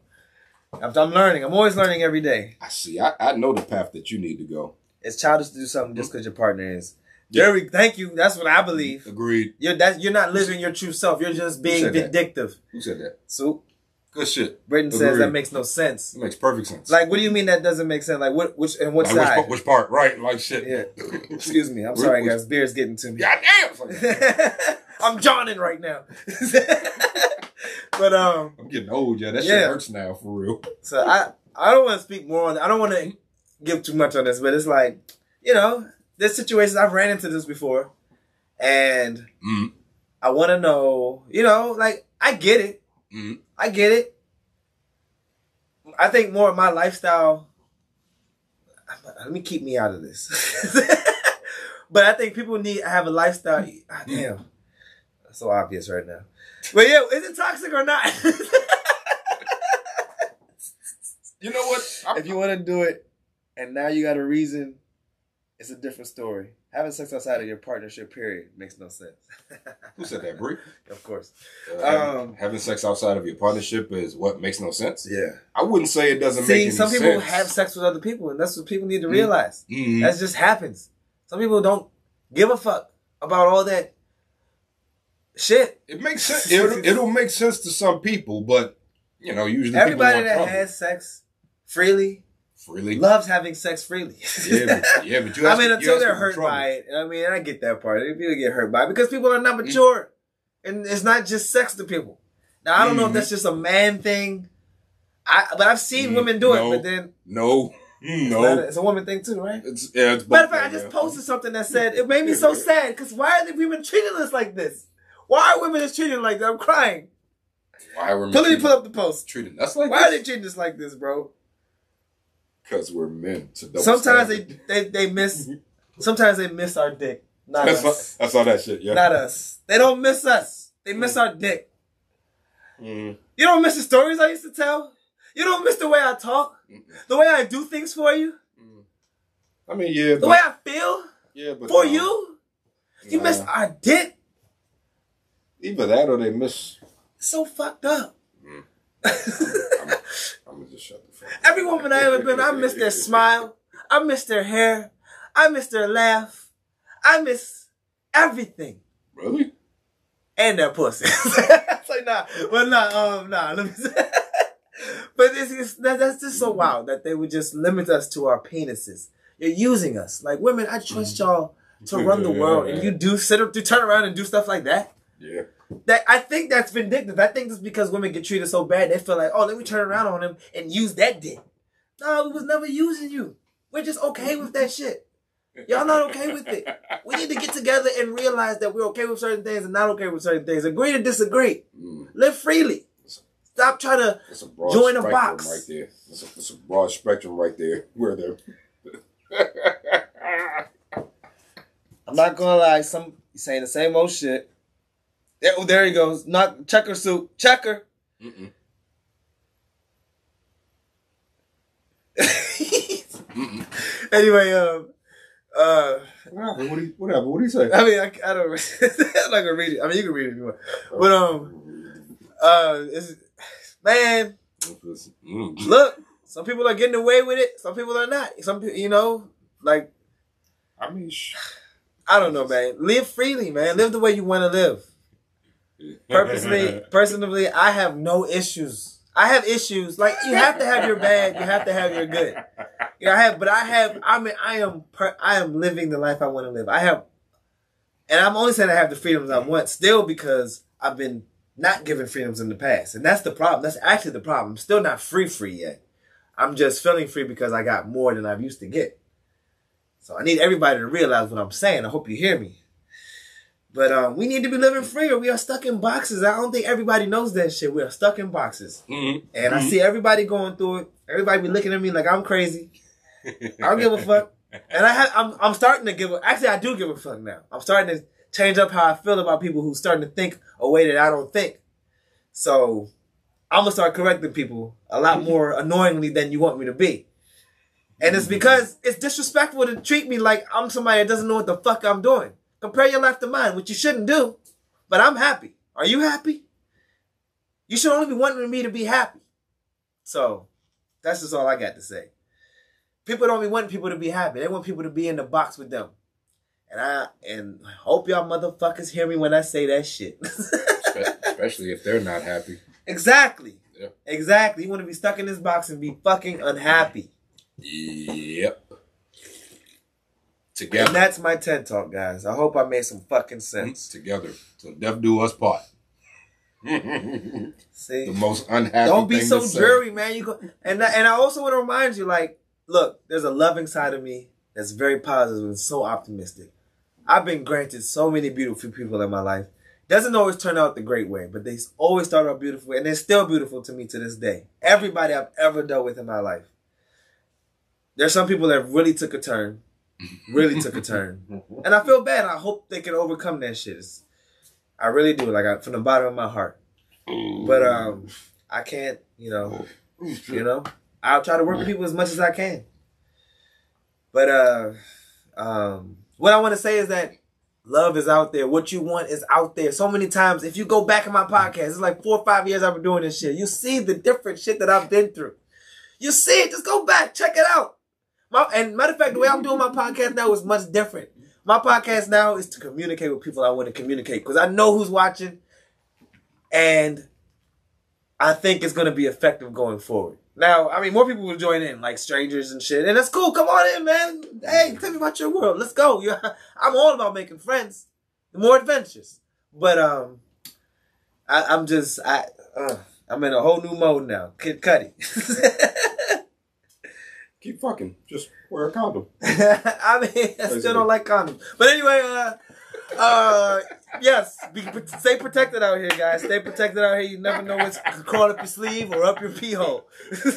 I'm, I'm learning. I'm always learning every day. I see. I, I know the path that you need to go. It's childish to do something just because your partner is. Yeah. Jerry, thank you. That's what I believe. Agreed. You're that you're not living your true self. You're just being said that? vindictive. Who said that? So Good shit. Britain says that makes no sense. It makes perfect sense. Like, what do you mean that doesn't make sense? Like, what, which, and what Like, which, side? part, which part? Right. Like shit. Yeah. [LAUGHS] Excuse me. I'm Which- sorry, which- guys. Beer's getting to me. God damn. [LAUGHS] I'm Johning right now. [LAUGHS] but um, I'm getting old, yeah. That shit Yeah. hurts now, for real. so I I don't want to speak more on. I don't want to give too much on this, but it's like you know, there's situations I've ran into this before, and Mm. I want to know. You know, like I get it. Mm. I get it. I think more of my lifestyle. Let me keep me out of this. [LAUGHS] but I think people need to have a lifestyle. ah, damn, that's so obvious right now. But yeah, is it toxic or not? [LAUGHS] You know what? I, if you want to do it, and now you got a reason, it's a different story. Having sex outside of your partnership period makes no sense. [LAUGHS] who said that, Brie? of course. Uh, having, Um, having sex outside of your partnership is what makes no sense. Yeah. I wouldn't say it doesn't make See, any some sense. people have sex with other people, and that's what people need to Mhm. realize. Mhm. That just happens. Some people don't give a fuck about all that shit. It makes sense. [LAUGHS] It'll, it'll make sense to some people, but you know, usually Everybody people that has sex freely freely. loves having sex freely. yeah, but, [LAUGHS] yeah, but you. I mean, until they're hurt by it. I mean, I get that part. People get hurt by it because people are not mature, and it's not just sex to people. Now, I don't know if Mhm. that's just a man thing. I but I've seen Mm, women do no. it, but then No, Mm, it's, no, a- it's a woman thing too, right? it's yeah. It's Matter of fact, I just posted something that said it made me so [LAUGHS] sad because why are the women treating us like this? Why are women just treating like that? I'm crying. Why Put, let me put up the post. treating us like Why are they this? treating us like this, bro? Because we're men. To Sometimes they, they they miss. Sometimes they miss our dick, not That's, us. I saw that shit. Yeah. Not us. They don't miss us. They miss our dick. Mm. You don't miss the stories I used to tell. You don't miss the way I talk, Mm-mm. the way I do things for you. I mean, yeah, The but, way I feel yeah, but for um, you, you nah. missed our dick. Either that or they miss. It's so fucked up. I'm, I'm gonna just shut up. Every woman I ever been, I miss their smile. I miss their hair. I miss their laugh. I miss everything. Really? And their pussy. [LAUGHS] it's like, nah, well, nah, um, nah, let me [LAUGHS] say. But it's, it's, that, that's just so wild that they would just limit us to our penises. You're using us. Like, women, I trust y'all to run the world. And you do sit up, to turn around and do stuff like that. Yeah. That I think that's vindictive. I think it's because women get treated so bad, they feel like, oh, let me turn around on him and use that dick. No, we was never using you. We're just okay with that shit. Y'all not okay with it. We need to get together and realize that we're okay with certain things and not okay with certain things. Agree to disagree. Mm. Live freely. Stop trying to. It's a broad Join a spectrum box. right there. It's a, it's a broad spectrum right there. [LAUGHS] Where they're. I'm not gonna lie. Some saying the same old shit. Yeah, oh, there he goes. Not checker suit. Checker. Mm-mm. [LAUGHS] anyway, um, uh, What happened? What do you, what happened? What do you say? I mean, I, I don't. [LAUGHS] I'm not gonna read it. I mean, you can read it if you want. But um, uh, it's, man, Mm. look, some people are getting away with it. Some people are not. Some people, you know, like I mean, sh- I don't know, man. Live freely, man. Live the way you want to live. Purposely, [LAUGHS] personally, I have no issues. I have issues. Like you have to have your bad, you have to have your good. You know, I have, but I have. I mean, I am. Per, I am living the life I want to live. I have, and I'm only saying I have the freedoms I want still because I've been not given freedoms in the past, and that's the problem. That's actually the problem. I'm still not free, free yet. I'm just feeling free because I got more than I've used to get. So I need everybody to realize what I'm saying. I hope you hear me. But um, we need to be living free, or we are stuck in boxes. I don't think everybody knows that shit. We are stuck in boxes, Mhm. and I see everybody going through it. Everybody be looking at me like I'm crazy. I don't give a fuck. And I have, I'm, I'm starting to give a, actually I do give a fuck now. I'm starting to change up how I feel about people who starting to think a way that I don't think. So I'm gonna start correcting people a lot [LAUGHS] more annoyingly than you want me to be. And it's because it's disrespectful to treat me like I'm somebody that doesn't know what the fuck I'm doing. Compare your life to mine, which you shouldn't do. But I'm happy. Are you happy? You should only be wanting me to be happy. So that's just all I got to say. People don't be wanting people to be happy. They want people to be in the box with them. And I and I hope y'all motherfuckers hear me when I say that shit. Especially if they're not happy. exactly. Yeah. Exactly. You want to be stuck in this box and be fucking unhappy. Yep. And that's my TED talk, guys. I hope I made some fucking mm, sense. Together. So death do us part. [LAUGHS] See, the most unhappy Don't be so dreary, man. You go and I- and I also want to remind you, like, look, there's a loving side of me that's very positive and so optimistic. I've been granted so many beautiful people in my life. Doesn't always turn out the great way, but they always start out beautiful, and they're still beautiful to me to this day. Everybody I've ever dealt with in my life. There's some people that really took a turn, really took a turn, [LAUGHS] and I feel bad. I hope they can overcome that shit. I really do, like I, from the bottom of my heart. But um, I can't, you know, you know. I'll try to work with people as much as I can. But uh, um, what I want to say is that love is out there. What you want is out there. So many times, if you go back in my podcast, it's like four or five years I've been doing this shit. You see the different shit that I've been through. You see it. Just go back, check it out. My, and matter of fact, the way I'm doing my podcast now is much different. My podcast now is to communicate with people I want to communicate because I know who's watching, and I think it's going to be effective going forward. Now, I mean, more people will join in, like strangers and shit, and that's cool. Come on in, man. Hey, tell me about your world. Let's go. You- [LAUGHS] I'm all about making friends, more adventures. But um, I, I'm just I uh, I'm in a whole new mode now. Kid Cudi. [LAUGHS] Keep fucking. Just wear a condom. [LAUGHS] I mean, I still don't like condoms. But anyway, uh, uh, yes, be, stay protected out here, guys. Stay protected out here. You never know what's crawling up your sleeve or up your pee hole. [LAUGHS] [LAUGHS] but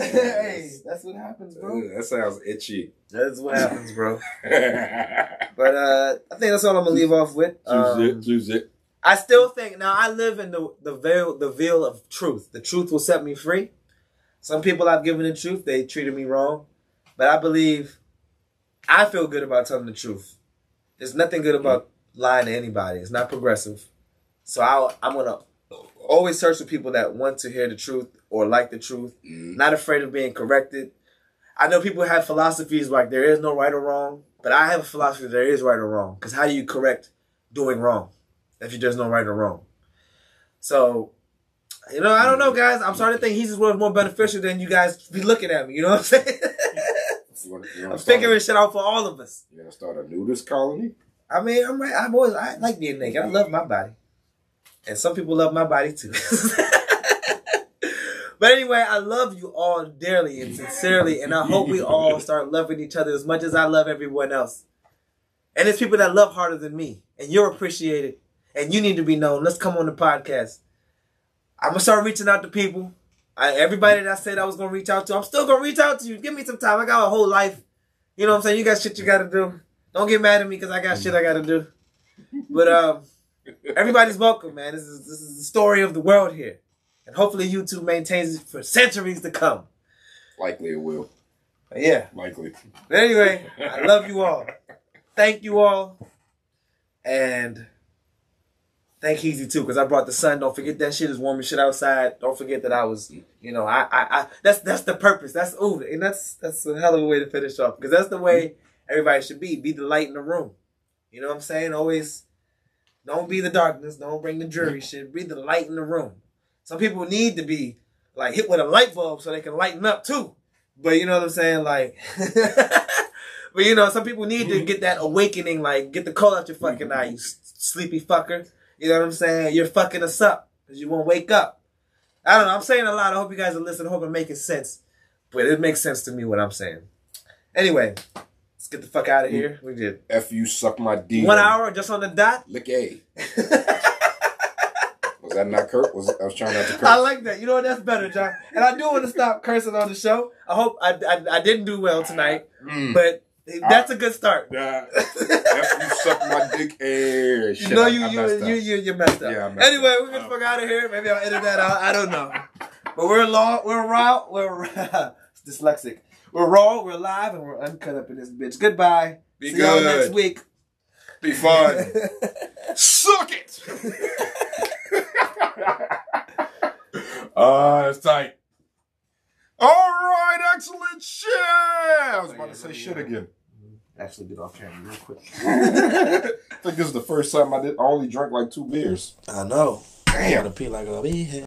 hey, that's what happens, bro. That sounds itchy. That's what happens, bro. But uh, I think that's all I'm gonna leave off with. Choose it. Um, it. I still think now I live in the the veil the veil of truth. The truth will set me free. Some people I've given the truth, they treated me wrong. But I believe I feel good about telling the truth. There's nothing good about lying to anybody. It's not progressive. So I, I'm gonna always search for people that want to hear the truth or like the truth. Mhm. Not afraid of being corrected. I know people have philosophies like there is no right or wrong, but I have a philosophy that there is right or wrong. Because how do you correct doing wrong if you there's no right or wrong? So, you know, I don't know, mm. guys. I'm starting to think he's world more beneficial than you guys be looking at me. You know what I'm saying? You wanna, you wanna I'm figuring a, shit out for all of us. You gonna start a nudist colony? I mean, I'm right. I'm always I like being naked. I love my body, and some people love my body too. [LAUGHS] but anyway, I love you all dearly and sincerely, and I hope we all [LAUGHS] start loving each other as much as I love everyone else. And there's people that love harder than me, and you're appreciated, and you need to be known. Let's come on the podcast. I'm gonna start reaching out to people. I, everybody that I said I was gonna reach out to, I'm still gonna reach out to you. Give me some time. I got a whole life. You know what I'm saying? You got shit you gotta do. Don't get mad at me because I got shit I gotta do. But um, [LAUGHS] everybody's welcome, man. This is this is the story of the world here, and hopefully YouTube maintains it for centuries to come. Likely it will. Yeah. Likely. But anyway, I love you all. [LAUGHS] Thank you all, and thank Heezy too because I brought the sun. Don't forget that shit is warm as shit outside. Don't forget that I was, you know, I, I, I that's that's the purpose. That's ooh, and that's that's a hell of a way to finish off because that's the way everybody should be. Be the light in the room. You know what I'm saying? Always, don't be the darkness. Don't bring the jury shit. Be the light in the room. Some people need to be like hit with a light bulb so they can lighten up too. But you know what I'm saying? Like, [LAUGHS] but you know, some people need to mm-hmm. get that awakening. Like, get the coal out your fucking mm-hmm. eye, you sleepy fucker. You know what I'm saying? You're fucking us up because you won't wake up. I don't know. I'm saying a lot. I hope you guys are listening. I hope I'm making sense. But it makes sense to me what I'm saying. Anyway, let's get the fuck out of here. We did F you suck my D. one hour just on the dot. Lick A. [LAUGHS] Was that not Kurt? Was I was trying not to curse? I like that. You know what? That's better, John. And I do want to stop cursing on the show. I hope I, I, I didn't do well tonight, Mm. but that's a good start. Nah. You suck my dick. You shit, know you I you messed up. you you you messed up. Yeah, I messed anyway, up. we're gonna fuck out of here. Maybe I'll edit that out. I don't know. But we're long. We're raw. We're [LAUGHS] dyslexic. We're raw. We're live, and we're uncut up in this bitch. Goodbye. Be See y'all next week. Be fun. [LAUGHS] Suck it. [LAUGHS] Ah, that's tight. All right, excellent shit. I was about to say shit again. Actually, get off camera real quick. [LAUGHS] I think this is the first time I did. I only drank like two beers. I know. Damn. Gotta pee like a.